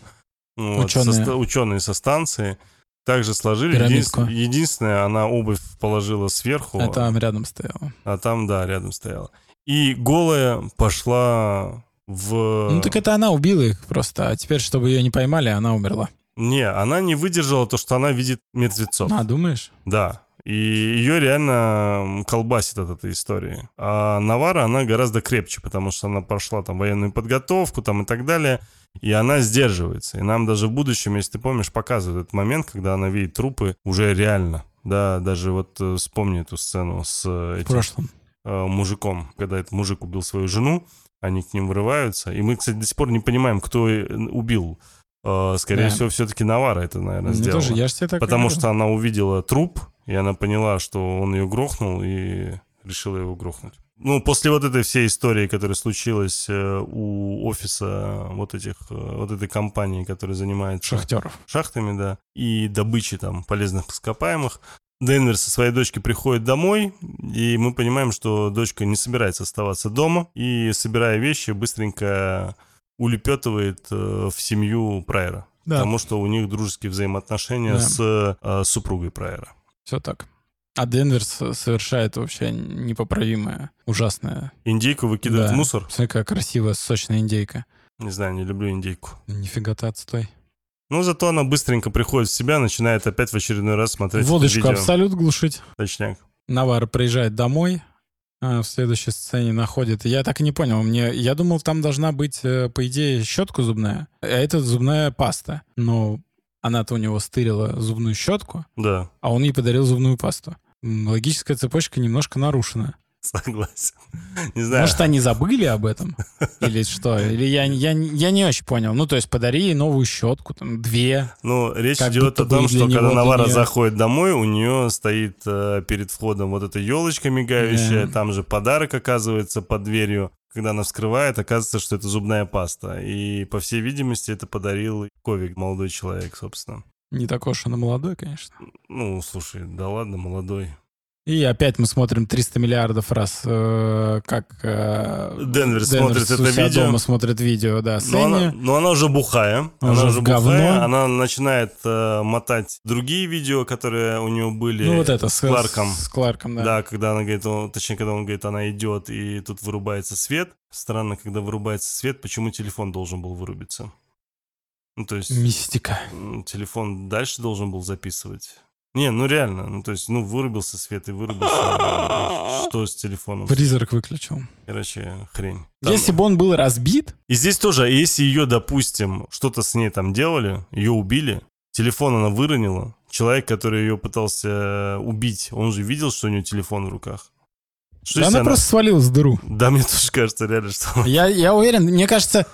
Ну, вот, со Ученые. ста- ученые со станции, также сложили. Пирамидку. Единственное, единственное, она обувь положила сверху, А там рядом стояла. а там, да, рядом стояла. И голая пошла в... Ну так это она убила их просто, а теперь, чтобы ее не поймали, она умерла. Не, она не выдержала то, что она видит мертвецов. А, думаешь? Да. И ее реально колбасит от этой истории. А Навара, она гораздо крепче, потому что она прошла там военную подготовку там и так далее. И она сдерживается. И нам даже в будущем, если ты помнишь, показывают этот момент, когда она видит трупы уже реально. Да, даже вот э, вспомни эту сцену с э, В этим прошлом. э, мужиком, когда этот мужик убил свою жену, они к ним вырываются. И мы, кстати, до сих пор не понимаем, кто убил. Скорее Да. всего, все-таки Навара это, наверное, Мне сделала. тоже, я же тебе так Потому говорю. что она увидела труп, и она поняла, что он ее грохнул, и решила его грохнуть. Ну, после вот этой всей истории, которая случилась э, у офиса вот этих, э, вот этой компании, которая занимается Шахтеров. шахтами, да, и добычей там полезных ископаемых, Денвер со своей дочкой приходит домой, и мы понимаем, что дочка не собирается оставаться дома, и, собирая вещи, быстренько улепетывает э, в семью Прайера. Да. Потому что у них дружеские взаимоотношения Да. с э, супругой Прайера. Все так. А Денвер с- совершает вообще непоправимое, ужасное. Индейку выкидывает Да. в мусор. Смотри, какая красивая, сочная индейка. Не знаю, не люблю индейку. Нифига ты отстой. Но зато она быстренько приходит в себя, начинает опять в очередной раз смотреть Водочку абсолют глушить. Точняк. Навар приезжает домой, а, в следующей сцене находит. Я так и не понял. Мне, я думал, там должна быть, э, по идее, щетка зубная, а это зубная паста. Но она-то у него стырила зубную щетку, Да, а он ей подарил зубную пасту. Логическая цепочка немножко нарушена. согласен. Не знаю. Может, они забыли об этом? Или что? Или я, я, я не очень понял. Ну, то есть подари ей новую щетку, там, две. Ну, речь Как идет о том, что него, когда Навара неё. заходит домой, у нее стоит э, перед входом вот эта елочка мигающая, Да. там же подарок оказывается под дверью. Когда она вскрывает, оказывается, что это зубная паста. И, по всей видимости, это подарил Ковик, молодой человек, собственно. Не такой уж он и молодой, конечно. Ну, слушай, да ладно, молодой. И опять мы смотрим 300 миллиардов раз, э, как э, Денвер смотрит у это видео. дома смотрит видео, да, Но она, Сенни. но она уже бухая. Уже она уже говно. бухая. Она начинает э, мотать другие видео, которые у нее были Ну вот это, с Кларком. С, Кларком, да. Да. когда она говорит, он- точнее, когда он говорит, она идет, и тут вырубается свет. Странно, когда вырубается свет, почему телефон должен был вырубиться? Ну, то есть, Мистика. телефон дальше должен был записывать. Не, ну реально, ну то есть, ну вырубился свет и вырубился. Что с телефоном? Призрак выключил. Короче, хрень. Там- Если бы он был разбит, И здесь тоже, если ее, допустим, что-то с ней там делали, ее убили, телефон она выронила, человек, который ее пытался э, убить, он же видел, что у нее телефон в руках. Что да если она просто свалилась в дыру. Да, мне тоже кажется, реально, что... Я, я уверен, мне кажется,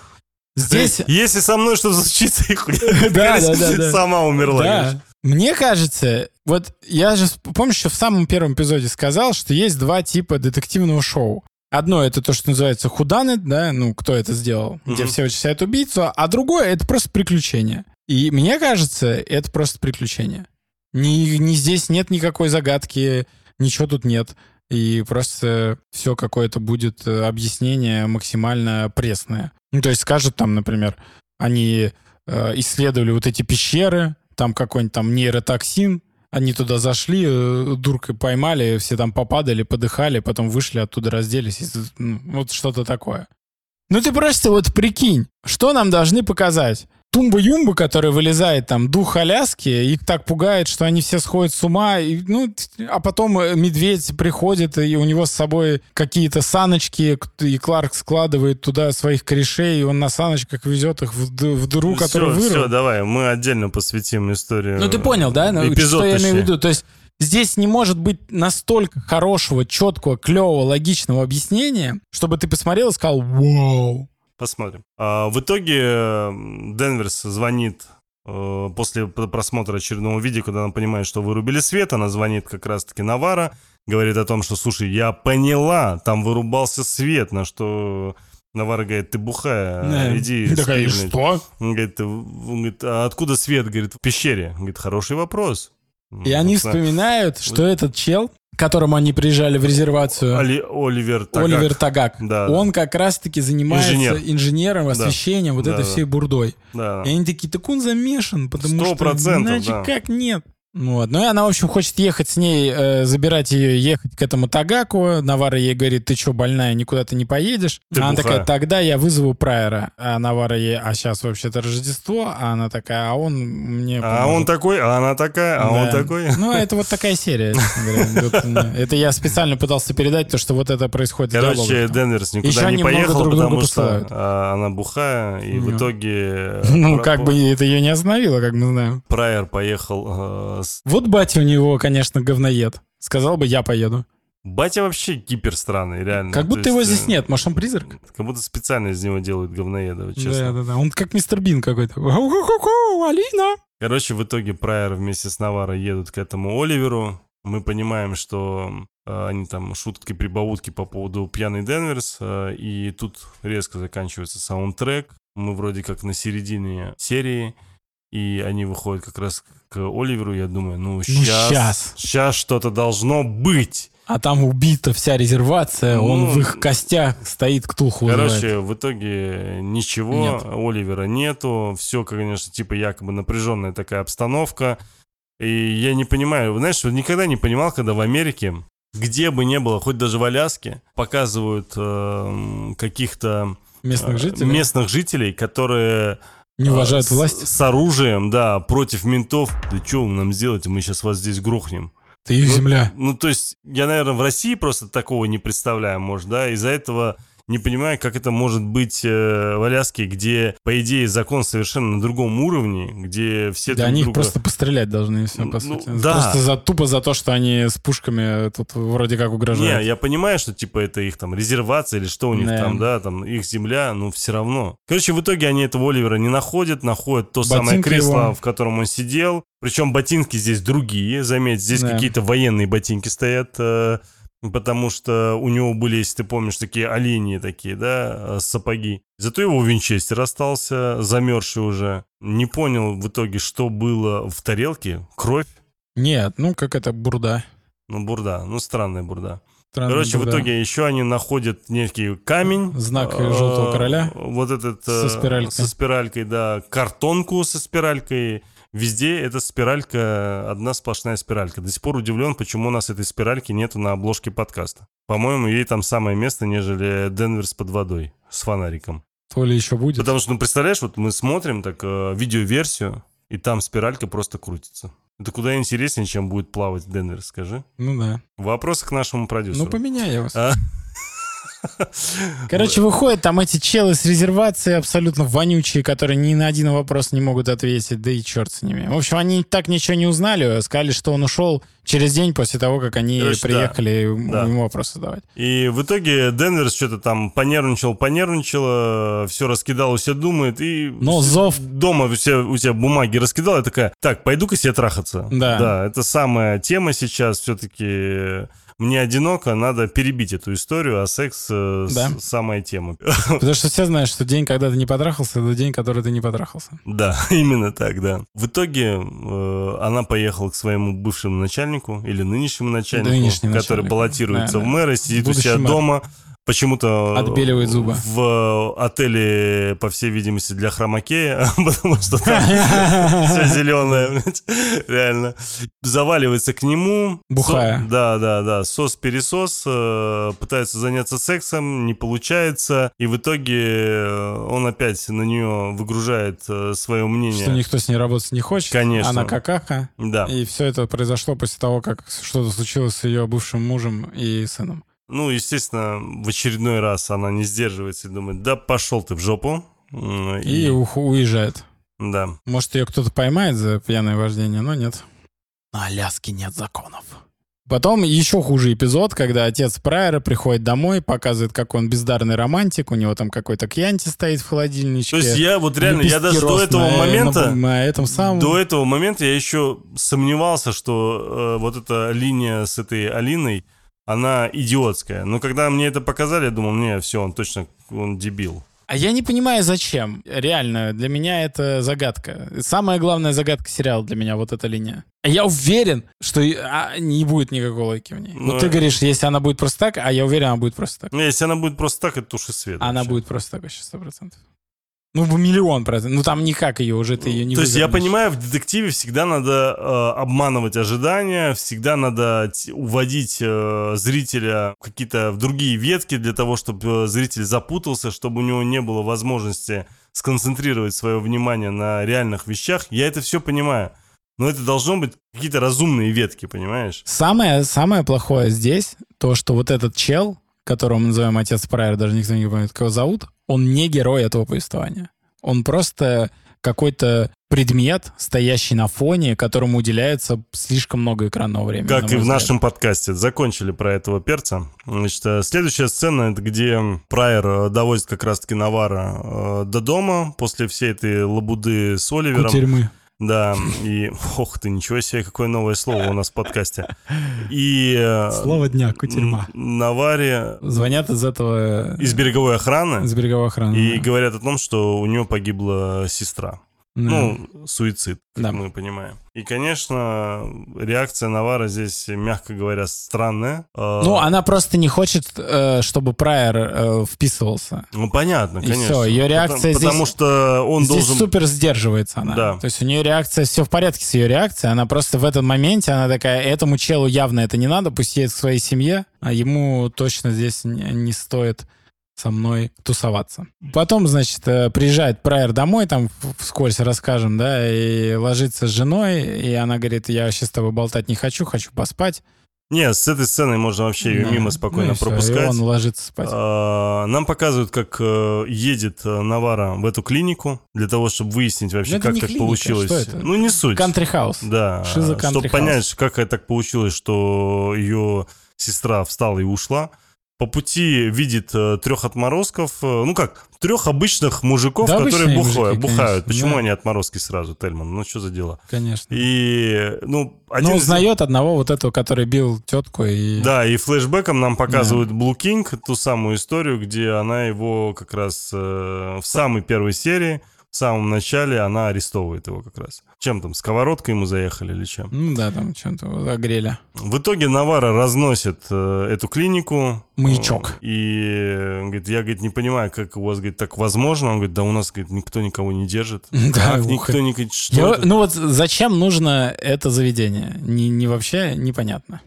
здесь... Если со мной что-то случится, и хуй, Да, да, да, сама умерла. Мне кажется, вот я же, помнишь, еще в самом первом эпизоде сказал, что есть два типа детективного шоу. Одно это то, что называется худаны, да, ну, кто это сделал, где Мгм. все вычисляют убийцу, а другое это просто приключение. И мне кажется, это просто приключение. Ни, ни здесь нет никакой загадки, ничего тут нет. И просто все какое-то будет э, объяснение максимально пресное. Ну, то есть скажут там, например, они э, исследовали вот эти пещеры, там какой-нибудь там нейротоксин, они туда зашли, э, дуркой поймали, все там попадали, подыхали, потом вышли оттуда, разделись. вот что-то такое. Ну ты просто вот прикинь, что нам должны показать? Тумба-юмба, который вылезает там, дух Аляски, их так пугает, что они все сходят с ума, и, ну, а потом э, медведь приходит, и у него с собой какие-то саночки, и Кларк складывает туда своих корешей, и он на саночках везет их в, в дыру, которую вырыл. все, давай, мы отдельно посвятим историю. Ну, ты понял, да? Ну, Эпизод, что я имею в виду? То есть здесь не может быть настолько хорошего, четкого, клевого, логичного объяснения, чтобы ты посмотрел и сказал «Вау!» Посмотрим. А, в итоге Денверс звонит э, после просмотра очередного видео, когда она понимает, что вырубили свет, она звонит как раз-таки Навара, говорит о том, что, слушай, я поняла, там вырубался свет, на что Навара говорит, ты бухая, Да. иди такая, спи, блядь». что? Он говорит, «Ты- он говорит, а откуда свет? Говорит, в пещере. Говорит, хороший вопрос. И они Собственно, вспоминают, что этот чел, к которому они приезжали в резервацию, Оли- Оливер Тагак. Оливер Тагак, Да. он как раз-таки занимается Инженер. инженером, Да. освещением, вот Да, этой да. всей бурдой. Да. И они такие, так он замешан, потому Сто что процентов, иначе да. как нет. Ну, вот. ну и она, в общем, хочет ехать с ней, э, забирать ее, ехать к этому Тагаку. Навара ей говорит, ты что, больная, никуда ты не поедешь. Ты она бухая. такая, тогда я вызову Прайера. А Навара ей, а сейчас вообще-то Рождество. А она такая, а он мне А поможет». он такой, а она такая, а он Да. такой. Ну, это вот такая серия, ну, Это я специально пытался передать то, что вот это происходит Короче. Денверс никуда не поехал, потому что а, она бухая, и в Ну. итоге... Ну, Пра- как бы это ее не остановило, как мы знаем. Прайер поехал э. Вот батя у него, конечно, говноед. Сказал бы, я поеду. Батя вообще кипер странный, реально. Как То будто его есть, здесь э, нет. Может, он призрак? Как будто специально из него делают говноеда, вот Да, честно. да, да. Он как мистер Бин какой-то. Алина! Короче, в итоге Прайер вместе с Наваро едут к этому Оливеру. Мы понимаем, что э, они там шутки, прибаутки по поводу пьяный Денверс. э, и тут резко заканчивается саундтрек. Мы вроде как на середине серии. и они выходят как раз к Оливеру, я думаю, ну, щас. сейчас, сейчас что-то должно быть. А там убита вся резервация, он Ну, в их костях стоит, ктулху. Короче, в итоге ничего, Нет. Оливера нету, все, конечно, типа якобы напряженная такая обстановка. И я не понимаю, знаешь, никогда не понимал, когда в Америке, где бы ни было, хоть даже в Аляске, показывают эм, каких-то Местных э, жителей местных жителей, которые не уважают э, с- власть. С, оружием, да, против ментов. Да что вы нам сделаете, мы сейчас вас здесь грохнем. Ты их ну, земля. Ну, то есть, я, наверное, в России просто такого не представляю, может, да, из-за этого не понимаю, как это может быть э, в Аляске, где, по идее, закон совершенно на другом уровне, где все Да друг они друга- просто пострелять должны, и все, по Ну, сути. да. Просто за, тупо за то, что они с пушками тут вроде как угрожают. Не, я понимаю, что типа это их там резервация или что у них Да. там, да, там их земля, но все равно. Короче, в итоге они этого Оливера не находят, находят то самое Ботинки кресло, его. в котором он сидел. Причем ботинки здесь другие, заметь, здесь Да. какие-то военные ботинки стоят, э, потому что у него были, если ты помнишь, такие оленьи такие, да, э, сапоги. Зато его винчестер остался, замерзший уже. Не понял в итоге, что было в тарелке. Кровь? Нет, ну как это бурда. Ну, бурда. Ну, странная бурда. Странная Короче, в бурда. итоге еще они находят некий камень. Знак э, желтого короля. Вот этот... Со э, спиралькой. Со спиралькой, да. Картонку со спиралькой. Везде эта спиралька, одна сплошная спиралька. До сих пор удивлен, почему у нас этой спиральки нету на обложке подкаста. По-моему, ей там самое место, нежели Денверс под водой с фонариком. То ли еще будет. Потому что, ну, представляешь, вот мы смотрим так э, видеоверсию, и там спиралька просто крутится. Это куда интереснее, чем будет плавать Денверс, скажи. Ну да. Вопросы к нашему продюсеру. Ну поменяй вас. А? Короче, выходят там эти челы с резервации абсолютно вонючие, которые ни на один вопрос не могут ответить, да и черт с ними. В общем, они так ничего не узнали, сказали, что он ушел через день после того, как они Короче, да. приехали Да. ему вопросы задавать. И в итоге Денверс что-то там понервничал, понервничал, все раскидал, себя думает, и Но зов дома у себя, у себя бумаги раскидал, и такая, так, пойду-ка себе трахаться. Да. Да, это самая тема сейчас, все-таки мне одиноко, надо перебить эту историю, а секс э, с- Да. самая тема. Потому что все знают, что день, когда ты не потрахался, это день, который ты не потрахался. Да, именно так, да. В итоге э, она поехала к своему бывшему начальнику или нынешнему начальнику, Нынешнему который начальнику. баллотируется Да, в да. мэры, сидит у Будущий себя мэр. дома, почему-то Отбеливает зубы. в отеле, по всей видимости, для хромакея, потому что там все зеленое, реально. Заваливается к нему. Бухая. Да, да, да. Сос-пересос. э, Пытается заняться сексом, не получается. И в итоге э, он опять на нее выгружает свое мнение. Что никто с ней работать не хочет. Конечно. Она какаха. Да. И все это произошло после того, как что-то случилось с ее бывшим мужем и сыном. Ну, естественно, в очередной раз она не сдерживается и думает, да пошел ты в жопу. И ух- уезжает. Да. Может, ее кто-то поймает за пьяное вождение, но нет. На Аляске нет законов. Потом еще хуже эпизод, когда отец Прайера приходит домой, показывает, как он бездарный романтик, у него там какой-то кьянти стоит в холодильничке. То есть я вот реально, я даже до этого на- момента... На, на этом самом... До этого момента я еще сомневался, что э, вот эта линия с этой Алиной, она идиотская. Но когда мне это показали, я думал, не, все, он точно, он дебил. А я не понимаю, зачем. Реально, для меня это загадка. Самая главная загадка сериала для меня вот эта линия. А Я уверен, что а, не будет никакой логики в ней. Ну, вот ты э- говоришь, если она будет просто так, а я уверен, она будет просто так. Не, если она будет просто так, это туши свет. Она вообще. будет просто так, вообще, сто процентов. Ну, в миллион процентов. Ну, там никак ее уже, ты ее не То есть я понимаю, в детективе всегда надо э, обманывать ожидания, всегда надо уводить э, зрителя в какие-то в другие ветки для того, чтобы э, зритель запутался, чтобы у него не было возможности сконцентрировать свое внимание на реальных вещах. Я это все понимаю. Но это должно быть какие-то разумные ветки, понимаешь? Самое, самое плохое здесь, то, что вот этот чел, которого мы называем отец Прайер, даже никто не помнит, как его зовут, он не герой этого повествования. Он просто какой-то предмет, стоящий на фоне, которому уделяется слишком много экранного времени. на Как мой и в взгляд. нашем подкасте. Закончили про этого перца. Значит, э, следующая сцена, это где Прайер э, довозит как раз-таки Навара э, до дома после всей этой лабуды с Оливером. Кутерьмы. Да, и... Ох ты, ничего себе, какое новое слово у нас в подкасте. И... э, Слово дня, кутерьма. м, Наваре Звонят из этого... из береговой охраны из береговой охраны. и говорят о том, что у него погибла сестра. Ну, суицид, как Да. мы понимаем. И, конечно, реакция Навара здесь, мягко говоря, странная. Э, Ну, она просто не хочет, э, чтобы Прайер э, вписывался. Ну, понятно, И конечно. всё, её реакция потому, здесь- Потому что он Здесь должен... супер сдерживается она. Да. То есть у нее реакция, все в порядке с ее реакцией. Она просто в этом моменте, она такая, этому челу явно это не надо, пусть едет к своей семье, а ему точно здесь не стоит со мной тусоваться. Потом, значит, э, приезжает Прайер домой, там вскользь расскажем, да, и ложится с женой, и она говорит, я вообще с тобой болтать не хочу, хочу поспать. Нет, с этой сценой можно вообще ее Да. мимо Ну спокойно всё, пропускать. И он ложится спать. А, Нам показывают, как э, едет э, Навара в эту клинику для того, чтобы выяснить вообще, Ну, как не так клиника, получилось. Ну, не суть. Country House. Да, Шиза чтобы понять, как так получилось, что ее сестра встала и ушла. По пути видит э, трех отморозков, э, ну как, трех обычных мужиков, Да, которые бухают, мужики, бухают. конечно, Почему да. они отморозки сразу, Тельман? Ну что за дела? Конечно. И, ну, один Но из- узнает одного вот этого, который бил тетку и... Да, и флешбеком нам показывают Blue King, ту самую историю, где она его как раз э, в самой первой серии, в самом начале она арестовывает его как раз. Чем там, сковородкой ему заехали или чем? Ну да, там чем-то огрели. В итоге Навара разносит э, эту клинику. Маячок. Э, И он говорит, я, говорит, не понимаю, как у вас, говорит, так возможно. Он говорит, да у нас, говорит, никто никого не держит. Да, Как никто не говорит, что Я- ну вот зачем нужно это заведение? Не, не вообще непонятно.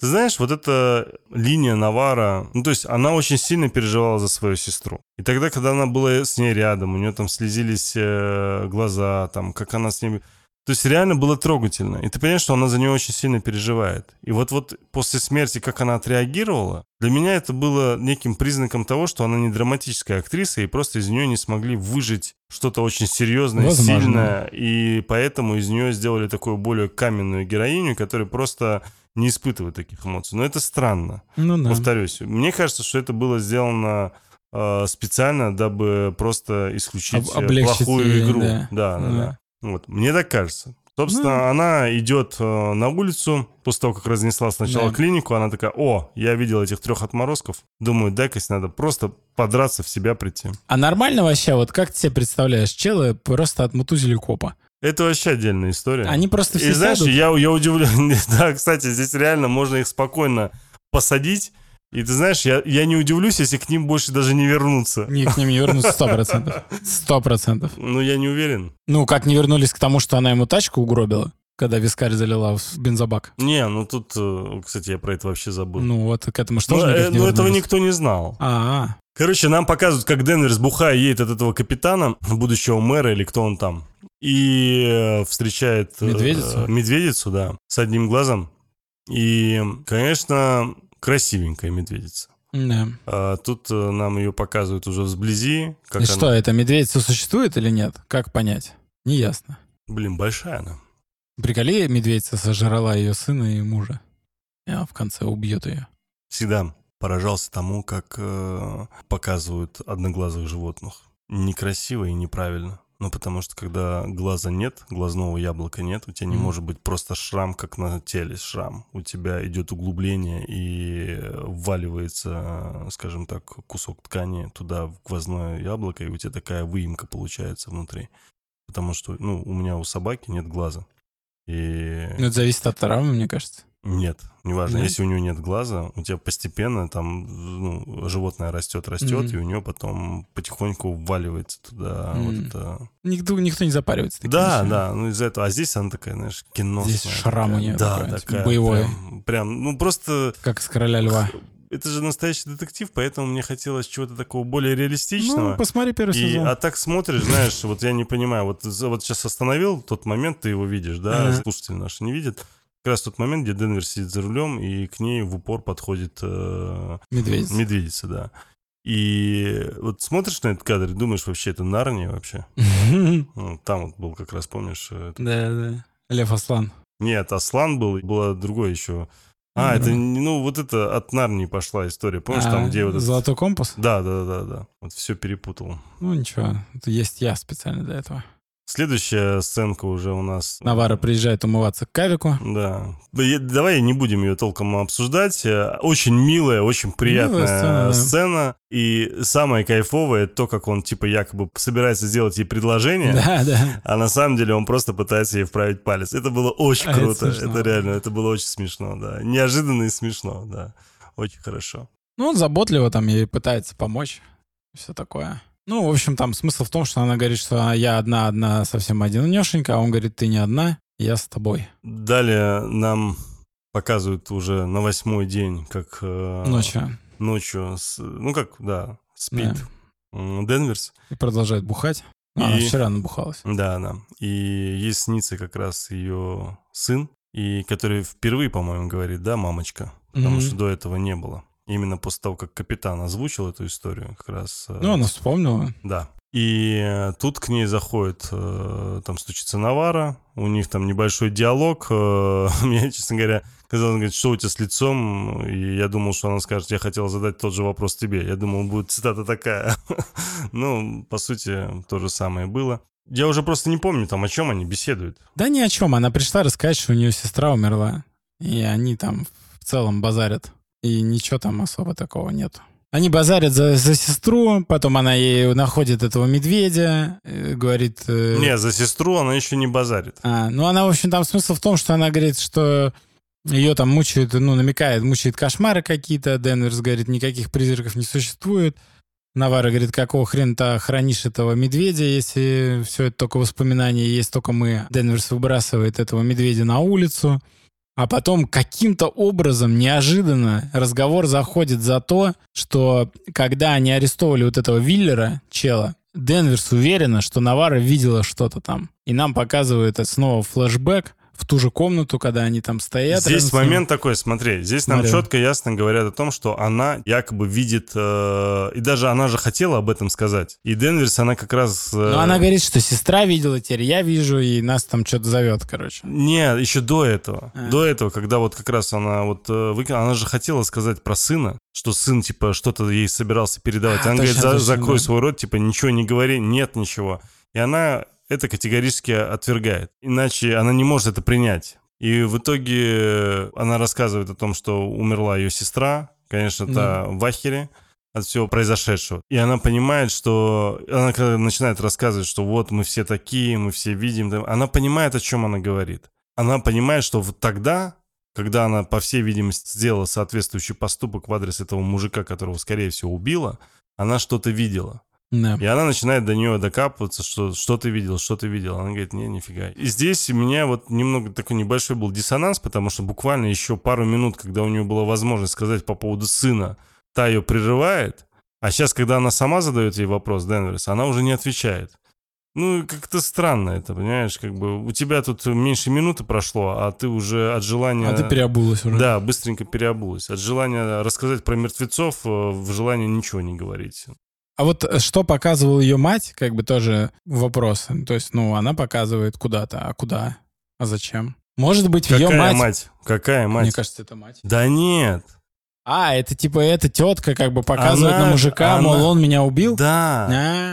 Ты знаешь, вот эта линия Навара, ну, то есть она очень сильно переживала за свою сестру. И тогда, когда она была с ней рядом, у нее там слезились э, глаза, там, как она с ней... То есть реально было трогательно. И ты понимаешь, что она за нее очень сильно переживает. И вот, вот после смерти, как она отреагировала, для меня это было неким признаком того, что она не драматическая актриса, и просто из нее не смогли выжить что-то очень серьезное, Возможно. сильное. И поэтому из нее сделали такую более каменную героиню, которая просто не испытывает таких эмоций. Но это странно, Ну да. повторюсь. Мне кажется, что это было сделано э, специально, дабы просто исключить Об- плохую ей, игру. да. Да, да, Да. да. Вот, мне так кажется. Собственно, Ну. она идет э, на улицу, после того, как разнесла сначала Да. клинику, она такая, о, я видел этих трех отморозков, думаю, дай-ка надо просто подраться в себя прийти. А нормально вообще, вот как ты себе представляешь, челы просто отмутузили копа? Это вообще отдельная история. Они просто все И знаешь, сядут. я, я удивлен. Да, кстати, здесь реально можно их спокойно посадить. И ты знаешь, я, я не удивлюсь, если к ним больше даже не вернуться. Не, к ним не вернутся сто процентов. Сто процентов. Ну, я не уверен. Ну, как не вернулись к тому, что она ему тачку угробила, когда вискарь залила в бензобак. Не, ну тут, э, кстати, я про это вообще забыл. Ну, вот к этому что Ну, же э, ну, этого никто не знал. А, Короче, нам показывают, как Денверс бухая едет от этого капитана, будущего мэра или кто он там, и встречает... э, Медведицу? медведицу, да, с одним глазом. И, конечно, красивенькая медведица. да. А тут э, нам ее показывают уже вблизи. Как И она- что, эта медведица существует или нет? Как понять? Неясно. Блин, большая она. Приколи, медведица сожрала ее сына и мужа. Она в конце убьет ее. Всегда поражался тому, как э, показывают одноглазых животных. Некрасиво и неправильно. Ну, потому что когда глаза нет, глазного яблока нет, у тебя не Мгм. может быть просто шрам, как на теле шрам. У тебя идет углубление и вваливается, э, скажем так, кусок ткани туда в глазное яблоко, и у тебя такая выемка получается внутри. Потому что, ну, у меня у собаки нет глаза. И... Ну, это зависит от травмы, мне кажется. Нет, неважно. Да? Если у него нет глаза, у тебя постепенно там ну, животное растет, растет, Мгм. и у него потом потихоньку вваливается туда Мгм. вот это. Никто, никто не запаривается. такими Да, вещами. да, ну из-за этого. А здесь она такая, знаешь, киносная. Здесь шрам у такая. неё Да, такой, такая. боевой. Прям, прям, ну просто Как из короля льва. Это же настоящий детектив, поэтому мне хотелось чего-то такого более реалистичного. Ну, посмотри первый И, сезон. а так смотришь, знаешь, вот я не понимаю, вот, вот сейчас остановил тот момент, ты его видишь, да, Ага. слушатели наши не видят. Как раз тот момент, где Денвер сидит за рулем, и к ней в упор подходит э, Медведица. медведица, да. И вот смотришь на этот кадр и думаешь, вообще это Нарния вообще? Ну, Там вот был как раз, помнишь? э, Да, да. Лев Аслан. Нет, Аслан был, было другое еще. А, это, ну, вот это от Нарнии пошла история. Помнишь, там, А, где вот этот- Золотой компас? Да, да, да, да. Вот все перепутал. Ну, ничего. Это есть я специально для этого. Следующая сценка уже у нас... Навара приезжает умываться к Кавику. Да. Да Давай не будем ее толком обсуждать. Э, Очень милая, очень приятная Милая сцена, да. сцена. И самое кайфовое то, как он типа якобы собирается сделать ей предложение. Да, да. А на самом деле он просто пытается ей вправить палец. Это было очень А, это круто. смешно. это реально, это было очень смешно, да. Неожиданно и смешно, да. Очень хорошо. Ну, он заботливо там ей пытается помочь. Все такое. Ну, в общем, там смысл в том, что она говорит, что я одна-одна совсем одинешенька, а он говорит, ты не одна, я с тобой. Далее нам показывают уже на восьмой день, как э, Ночью. ночью, с- ну как, да, спит Да. Денверс. И продолжает бухать. А, Она И- вчера набухалась. Да, да. И ей снится как раз ее сын, и который впервые, по-моему, говорит, да, мамочка, потому Мгм. что до этого не было. Именно после того, как капитан озвучил эту историю, как раз... э, Ну, она вспомнила. Да. И э, тут к ней заходит, э, там стучится Навара, у них там небольшой диалог. Мне, честно говоря, когда он говорит, что у тебя с лицом, и я думал, что она скажет, я хотел задать тот же вопрос тебе. Я думал, будет цитата такая. Ну, по сути, то же самое было. Я уже просто не помню, там, о чем они беседуют. Да ни о чем. Она пришла рассказать, что у нее сестра умерла. И они там в целом базарят. И ничего там особо такого нет. Они базарят за, за сестру, потом она ей находит этого медведя, э, говорит... э, Не, за сестру она еще не базарит. А, ну, она, в общем, там смысл в том, что она говорит, что ее там мучают, ну, намекает, мучает кошмары какие-то. Денверс говорит, никаких призраков не существует. Навара говорит, какого хрена ты хранишь этого медведя, если все это только воспоминания, есть только мы. Денверс выбрасывает этого медведя на улицу. А потом каким-то образом неожиданно разговор заходит за то, что когда они арестовали вот этого Виллера, чела, Денверс уверена, что Навара видела что-то там. И нам показывают снова флешбэк в ту же комнату, когда они там стоят. Здесь момент такой, смотри, здесь нам Смотрю. четко и ясно говорят о том, что она якобы видит, э, и даже она же хотела об этом сказать. И Денверс, она как раз... э, Но она говорит, что сестра видела, теперь я вижу, и нас там что-то зовет, короче. Не, еще до этого. А. До этого, когда вот как раз она вот э, выкинула, она же хотела сказать про сына, что сын, типа, что-то ей собирался передавать. А, она говорит, точно, «За- точно, закрой да. свой рот, типа, ничего не говори, нет ничего. И она это категорически отвергает. Иначе она не может это принять. И в итоге она рассказывает о том, что умерла ее сестра, конечно, та в ахере от всего произошедшего. И она понимает, что... Она когда начинает рассказывать, что вот мы все такие, мы все видим... Она понимает, о чем она говорит. Она понимает, что вот тогда, когда она, по всей видимости, сделала соответствующий поступок в адрес этого мужика, которого, скорее всего, убила, она что-то видела. Да. И она начинает до нее докапываться, что что ты видел, что ты видел. Она говорит, не, нифига. И здесь у меня вот немного такой небольшой был диссонанс, потому что буквально еще пару минут, когда у нее была возможность сказать по поводу сына, та ее прерывает, а сейчас, когда она сама задает ей вопрос, Денверс, она уже не отвечает. Ну, как-то странно это, понимаешь, как бы у тебя тут меньше минуты прошло, а ты уже от желания... А ты переобулась уже. Да, быстренько переобулась. От желания рассказать про мертвецов э, в желание ничего не говорить. А вот э, что показывала ее мать, как бы тоже вопрос. То есть, ну, она показывает куда-то, а куда? А зачем? Может быть, ее Какая мать... мать? Какая мать? Мне кажется, это мать. Да нет. А, это типа эта тетка как бы показывает Она- на мужика, она- мол, он меня убил? Да.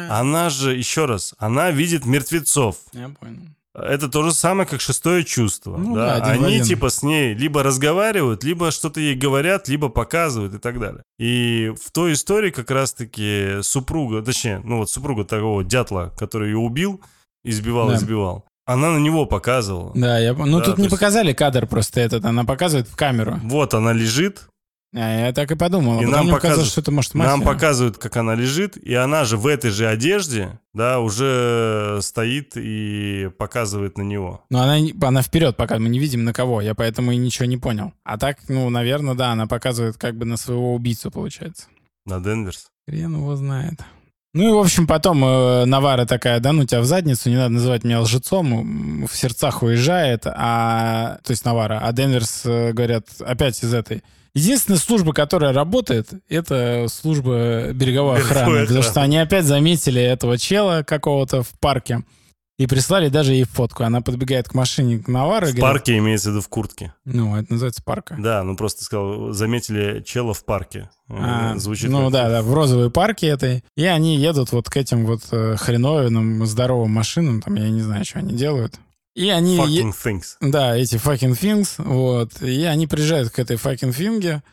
А, Она же, еще раз, она видит мертвецов. я понял. Это то же самое, как шестое чувство. Ну да? да, Они один. типа с ней либо разговаривают, либо что-то ей говорят, либо показывают и так далее. И в той истории как раз-таки супруга, точнее, ну вот супруга того дятла, который ее убил, избивал, Да. избивал, она на него показывала. Да, я Ну, Да, тут не есть- показали кадр просто этот, она показывает в камеру. Вот она лежит, А, я так и подумал. И А нам показалось, показывают- что это может мать. Нам показывают, как она лежит, и она же в этой же одежде, да, уже стоит и показывает на него. Но она, она вперед пока мы не видим на кого, я поэтому и ничего не понял. А так, ну, наверное, да, она показывает как бы на своего убийцу, получается. На Денверс. Хрен его знает. Ну и, в общем, потом э, Навара такая, да, ну тебя в задницу, не надо называть меня лжецом, в сердцах уезжает, а, то есть Навара, а Денверс, э, говорят, опять из этой. Единственная служба, которая работает, это служба береговой охраны, потому что они опять заметили этого чела какого-то в парке, И прислали даже ей фотку. Она подбегает к машине к Наваро. В парке имеется в виду в куртке. Ну, это называется парка. Да, ну просто сказал, заметили чела в парке. Э, А, Звучит ну как- да, да, в розовой парке этой. И они едут вот к этим вот э, хреновинным здоровым машинам, там я не знаю, что они делают. И они... Fucking things. Да, эти fucking things, вот. И они приезжают к этой fucking финге,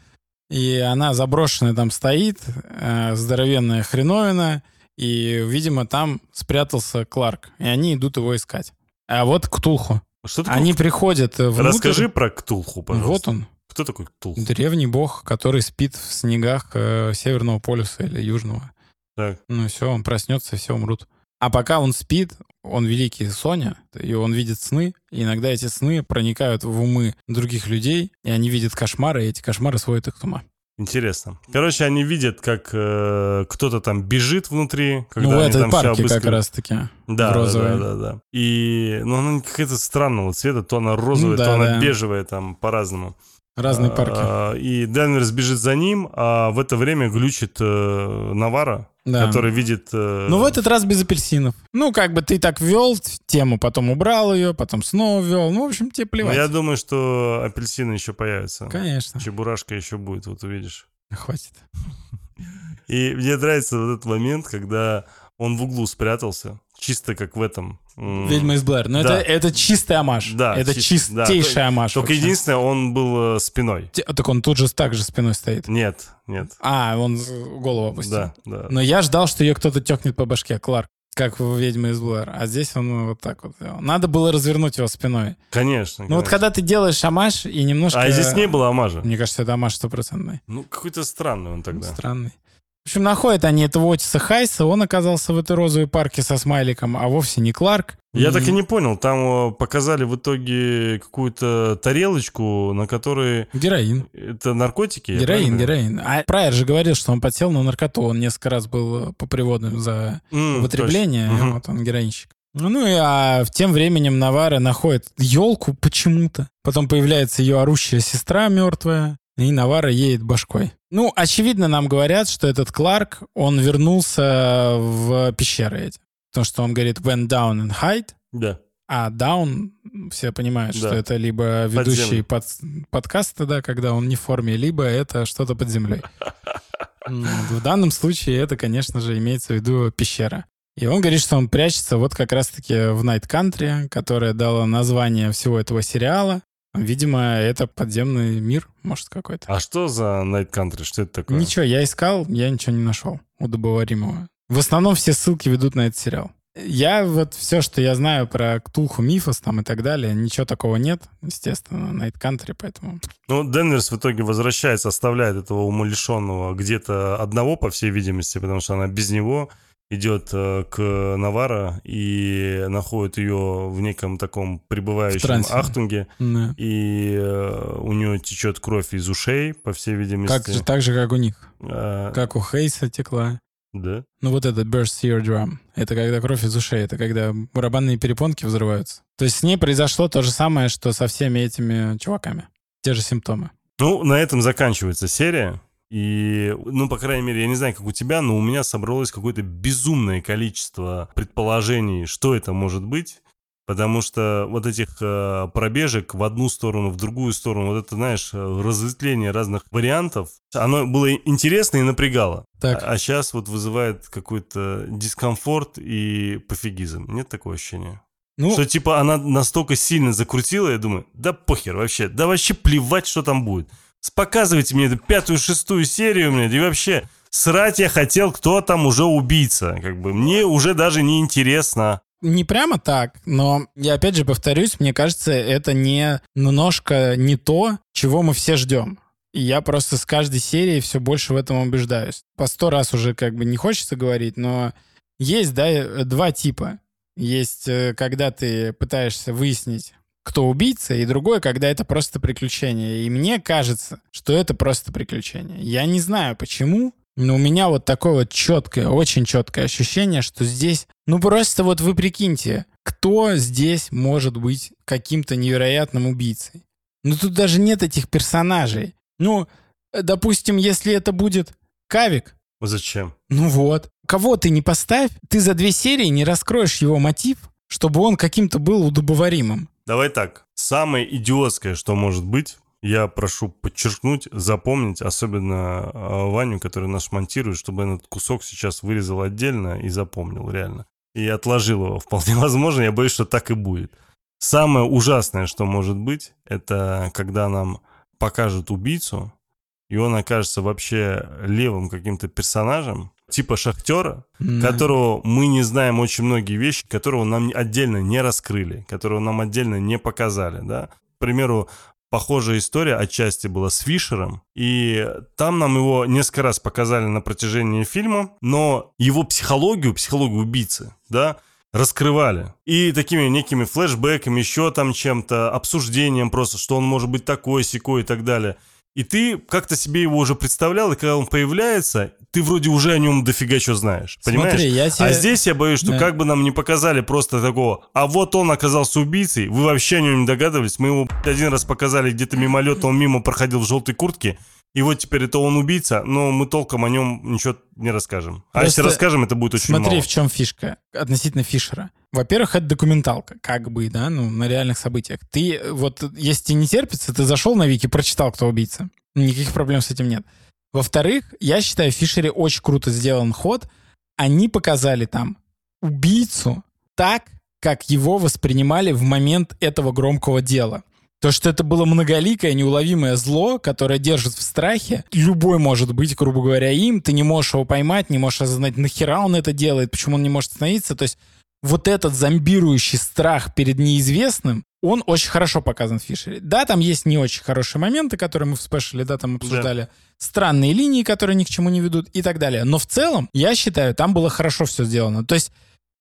и она заброшенная там стоит, э, здоровенная хреновина, и, видимо, там спрятался Кларк, и они идут его искать. А вот Ктулху. Что такое? Они приходят внутрь. Расскажи про Ктулху, пожалуйста. Вот он, Кто такой Ктулху? древний бог, который спит в снегах э, Северного полюса или Южного. Так. Ну все, он проснется, все умрут. А пока он спит, он великий Соня, и он видит сны, и иногда эти сны проникают в умы других людей, и они видят кошмары, и эти кошмары сводят их с ума. Интересно. Короче, они видят, как э, кто-то там бежит внутри, когда ну, в этой парке как раз-таки. Да, розовой. да, да, да. И, ну, она какая-то странного цвета, то она розовая, Ну да, то она да. бежевая, там, по-разному. Разные парки. А, И Денверс бежит за ним, а в это время глючит э, Навара, Да. который видит... э, Ну, в этот раз без апельсинов. Ну, как бы ты так ввел тему, потом убрал ее, потом снова ввел. Ну, в общем, тебе ну, плевать. я думаю, что апельсины еще появятся. Конечно. Чебурашка еще будет, вот увидишь. Хватит. И мне нравится вот этот момент, когда он в углу спрятался, чисто как в этом. Ведьма из Блэр. Но да. это, это чистый амаш. Да, это чист- да. чистейший амаш. Только вообще. единственное, он был э, спиной. Те- Так он тут же так же спиной стоит. Нет, нет. А, он голову опустил. Да, да. Но я ждал, что ее кто-то тёкнет по башке, Кларк, как в «Ведьме из Блэр». А здесь он вот так вот сделал. Надо было развернуть его спиной. Конечно. Ну вот конечно. когда ты делаешь амаш и немножко... А здесь не было амажа. Мне кажется, это амаш стопроцентный. Ну, какой-то странный он тогда. Странный. В общем, находят они этого Отиса Хайса, он оказался в этой розовой парке со смайликом, а вовсе не Кларк. Я так и не понял, там э, показали в итоге какую-то тарелочку, на которой Героин. это наркотики. Героин, героин. А Прайер же говорил, что он подсел на наркоту. Он несколько раз был э, по приводам за М, употребление. Мгм. Вот он героинщик. Ну и а, тем временем Навара находит елку почему-то. Потом появляется ее орущая сестра мертвая. И Навара едет башкой. Ну, очевидно, нам говорят, что этот Кларк, он вернулся в пещеры эти. Потому что он говорит «went down and hide», Да. а down, все понимают, что Да. это либо ведущий под, подкаста, да, когда он не в форме, либо это что-то под землей. В данном случае это, конечно же, имеется в виду пещера. И он говорит, что он прячется вот как раз-таки в Night Country, которая дала название всего этого сериала. Видимо, это подземный мир, может, какой-то. А что за Night Country? Что это такое? Ничего, я искал, я ничего не нашел удобоваримого. В основном все ссылки ведут на этот сериал. Я вот все, что я знаю про Ктулху Мифос там и так далее, ничего такого нет, естественно, Night Country, поэтому... Ну, Денверс в итоге возвращается, оставляет этого умалишенного где-то одного, по всей видимости, потому что она без него идет э, к Навара и находит ее в неком таком пребывающем ахтунге, Да. и э, у нее течет кровь из ушей, по всей видимости. Как же, так же, как у них. А, Как у Хейса текла. Да. Ну вот это burst eardrum. Это когда кровь из ушей, это когда барабанные перепонки взрываются. То есть с ней произошло то же самое, что со всеми этими чуваками. Те же симптомы. Ну, на этом заканчивается серия. И, ну, по крайней мере, я не знаю, как у тебя, но у меня собралось какое-то безумное количество предположений, что это может быть. Потому что вот этих э, пробежек в одну сторону, в другую сторону, вот это, знаешь, э, разветвление разных вариантов, оно было интересно и напрягало. Так. А, сейчас вот вызывает какой-то дискомфорт и пофигизм. Нет такого ощущения? Ну, Что типа она настолько сильно закрутила, я думаю, да похер вообще, да вообще плевать, что там будет. Показывайте мне эту пятую, шестую серию, мне, и вообще срать я хотел, кто там уже убийца. Как бы мне уже даже не интересно. не прямо так, но я опять же повторюсь, мне кажется, это не немножко не то, чего мы все ждем. И я просто с каждой серией все больше в этом убеждаюсь. По сто раз уже как бы не хочется говорить, но есть, да, два типа. Есть, э, когда ты пытаешься выяснить, кто убийца, и другое, когда это просто приключение. И мне кажется, что это просто приключение. Я не знаю почему, но у меня вот такое вот четкое, очень четкое ощущение, что здесь, ну просто вот вы прикиньте, кто здесь может быть каким-то невероятным убийцей? Ну тут даже нет этих персонажей. Ну, допустим, если это будет Кавик, Зачем? ну вот. Кого ты не поставь, ты за две серии не раскроешь его мотив, чтобы он каким-то был удобоваримым. Давай так. Самое идиотское, что может быть, я прошу подчеркнуть, запомнить, особенно э, Ваню, который нас монтирует, чтобы этот кусок сейчас вырезал отдельно и запомнил, реально. И отложил его. Вполне возможно, я боюсь, что так и будет. Самое ужасное, что может быть, это когда нам покажут убийцу, и он окажется вообще левым каким-то персонажем, типа шахтера, Да. которого мы не знаем очень многие вещи, которого нам отдельно не раскрыли, которого нам отдельно не показали, да. К примеру, похожая история отчасти была с Фишером, и там нам его несколько раз показали на протяжении фильма, но его психологию, психологию убийцы, да, раскрывали. И такими некими флешбэками, еще там чем-то, обсуждением просто, что он может быть такой, секой и так далее. И ты как-то себе его уже представлял, и когда он появляется, ты вроде уже о нем дофига что знаешь. Понимаешь? Смотри, я тебе... А здесь я боюсь, что Да. как бы нам не показали просто такого, а вот он оказался убийцей, вы вообще о нем не догадывались, мы его один раз показали где-то мимолетно, он мимо проходил в желтой куртке, и вот теперь это он убийца, но мы толком о нем ничего не расскажем. А если Просто расскажем, это будет очень Смотри, мало. в чем фишка относительно Фишера. Во-первых, это документалка, как бы, да, ну, на реальных событиях. Ты, вот, если тебе не терпится, ты зашел на Вики, прочитал, кто убийца. Никаких проблем с этим нет. Во-вторых, я считаю, в Фишере очень круто сделан ход. Они показали там убийцу так, как его воспринимали в момент этого громкого дела. То, что это было многоликое, неуловимое зло, которое держит в страхе. Любой может быть, грубо говоря, им. Ты не можешь его поймать, не можешь осознать, нахера он это делает, почему он не может остановиться. То есть вот этот зомбирующий страх перед неизвестным, он очень хорошо показан в Фишере. Да, там есть не очень хорошие моменты, которые мы в спешле, да, там обсуждали. Странные линии, которые ни к чему не ведут и так далее. Но в целом, я считаю, там было хорошо все сделано. То есть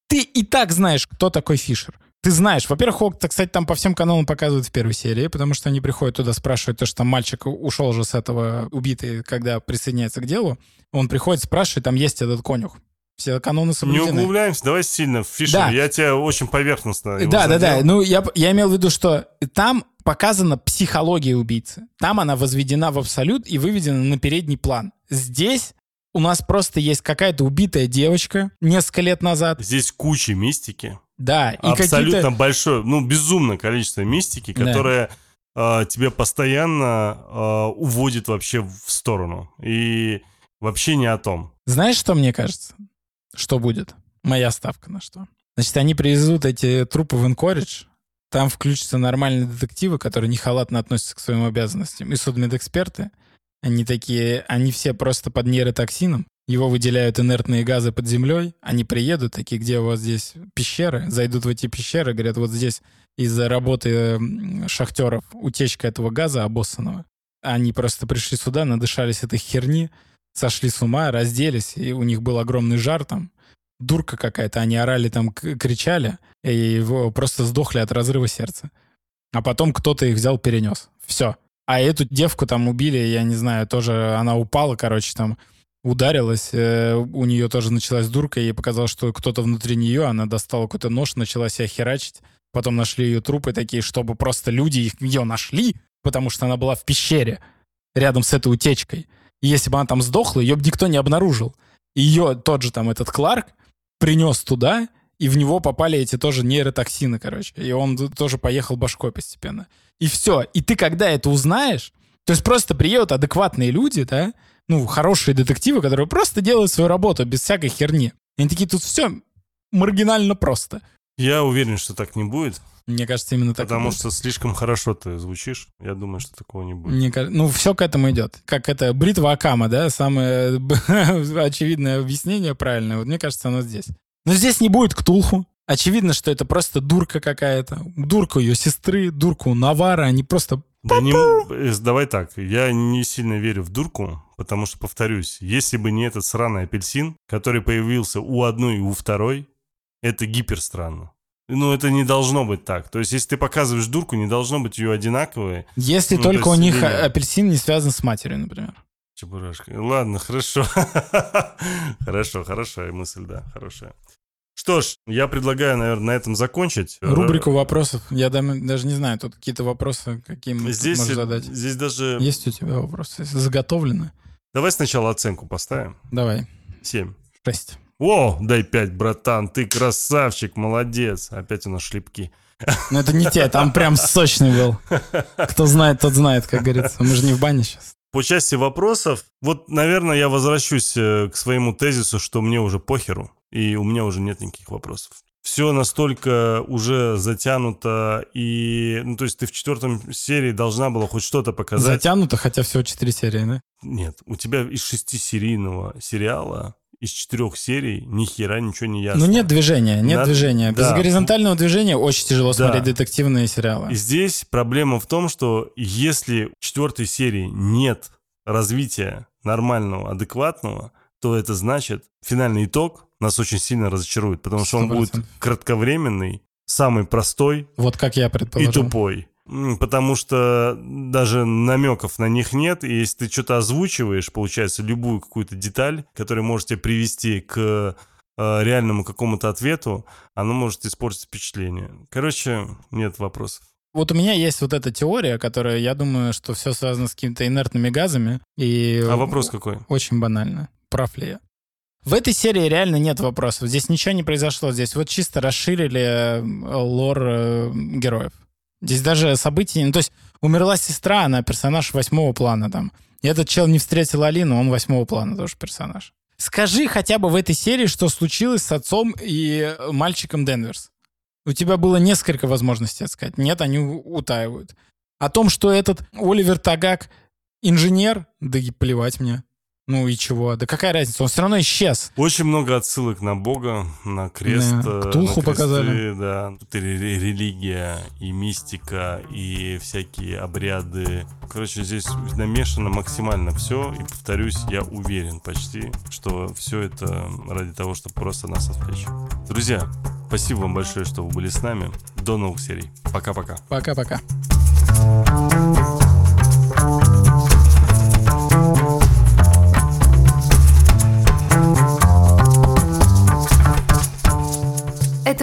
ты и так знаешь, кто такой Фишер. Ты знаешь, во-первых, Хок, кстати, там по всем каналам показывают в первой серии, потому что они приходят туда, спрашивают то, что там мальчик ушел уже с этого убитый, когда присоединяется к делу. Он приходит, спрашивает, там есть этот конюх. Все каноны Не соблюдены. углубляемся, давай сильно в Фишер. Да. Я тебя очень поверхностно Да, да, да. Ну, я, я имел в виду, что там показана психология убийцы. Там она возведена в абсолют и выведена на передний план. Здесь у нас просто есть какая-то убитая девочка несколько лет назад. Здесь куча мистики. Да, и Абсолютно большое, ну, безумное количество мистики, Да. которое э, тебе постоянно э, уводит вообще в сторону. И вообще не о том. Знаешь, что мне кажется? Что будет? Моя ставка на что? Значит, они привезут эти трупы в Энкоридж, там включатся нормальные детективы, которые не халатно относятся к своим обязанностям, и судмедэксперты. Они такие, они все просто под нейротоксином, его выделяют инертные газы под землей, они приедут, такие, где у вас здесь пещеры, зайдут в эти пещеры, говорят, вот здесь из-за работы шахтеров утечка этого газа обоссанного. Они просто пришли сюда, надышались этой херни, сошли с ума, разделись, и у них был огромный жар там, дурка какая-то, они орали там, кричали, и его просто сдохли от разрыва сердца. А потом кто-то их взял, перенес. Все. А эту девку там убили, я не знаю, тоже она упала, короче, там ударилась, э, у нее тоже началась дурка, ей показалось, что кто-то внутри нее, она достала какой-то нож, начала себя херачить, потом нашли ее трупы такие, чтобы просто люди ее нашли, потому что она была в пещере рядом с этой утечкой. И если бы она там сдохла, ее бы никто не обнаружил. Ее тот же там этот Кларк принес туда, и в него попали эти тоже нейротоксины, короче. И он тоже поехал башкой постепенно. И все. И ты когда это узнаешь, то есть просто приедут адекватные люди, да, ну, хорошие детективы, которые просто делают свою работу без всякой херни. И они такие, тут все маргинально просто. Я уверен, что так не будет, Мне кажется, именно так. потому что слишком хорошо ты звучишь. Я думаю, что такого не будет. Мне ка- ну, все к этому идет. Как это, бритва Акама, да, самое очевидное объяснение правильное. Вот мне кажется, оно здесь. Но здесь не будет Ктулху. Очевидно, что это просто дурка какая-то. Дурка ее сестры, дурка у Навара. Они просто... Да не э, давай так, я не сильно верю в дурку, потому что, повторюсь, если бы не этот сраный апельсин, который появился у одной и у второй, это гиперстранно. Ну, это не должно быть так. То есть, если ты показываешь дурку, не должно быть ее одинаковые. Если Ну, только то у них линия. апельсин не связан с матерью, например. Чебурашка. Ладно, хорошо. Хорошо, хорошая мысль, да, хорошая. Что ж, я предлагаю, наверное, на этом закончить. Рубрику вопросов. Я дам- даже не знаю, тут какие-то вопросы, какие мы Здесь, можешь задать. здесь даже... Есть у тебя вопросы? Заготовлены? Давай сначала оценку поставим. Давай. 7. Шесть. О, дай пять, братан, ты красавчик, молодец. Опять у нас шлепки. Ну это не те, там прям сочный был. Кто знает, тот знает, как говорится. Мы же не в бане сейчас. По части вопросов, вот, наверное, я возвращусь э, к своему тезису, что мне уже похеру, и у меня уже нет никаких вопросов. Все настолько уже затянуто, и, ну, то есть ты в четвертом серии должна была хоть что-то показать. Затянуто, хотя всего четыре серии, да? Нет, у тебя из шестисерийного сериала из четырех серий ни хера ничего не ясно. Ну нет движения, нет Надо- движения. Без да. горизонтального движения очень тяжело Да. смотреть детективные сериалы. И здесь проблема в том, что если в четвертой серии нет развития нормального, адекватного, то это значит, финальный итог нас очень сильно разочарует, потому что он будет 100%. кратковременный, самый простой Вот как я и предположил. тупой. Потому что даже намеков на них нет, и если ты что-то озвучиваешь, получается, любую какую-то деталь, которая может тебя привести к э, реальному какому-то ответу, оно может испортить впечатление. Короче, нет вопросов. Вот у меня есть вот эта теория, которая, я думаю, что все связано с какими-то инертными газами. И А вопрос какой? Очень банально. Прав ли я? В этой серии реально нет вопросов. Здесь ничего не произошло. Здесь вот чисто расширили э, лор э, героев. Здесь даже событий... Ну, то есть умерла сестра, она персонаж восьмого плана там. И этот чел не встретил Алину, он восьмого плана тоже персонаж. Скажи хотя бы в этой серии, что случилось с отцом и мальчиком Денверс. У тебя было несколько возможностей сказать. Нет, они утаивают. О том, что этот Оливер Тагак инженер, да и плевать мне. Ну и чего? Да какая разница? Он все равно исчез. Очень много отсылок на Бога, на крест. Да, э, Ктулху на кресты, показали. Да, Тут и ре- религия, и мистика, и всякие обряды. Короче, здесь намешано максимально все. И повторюсь, я уверен почти, что все это ради того, чтобы просто нас отвлечь. Друзья, спасибо вам большое, что вы были с нами. До новых серий. Пока-пока. Пока-пока.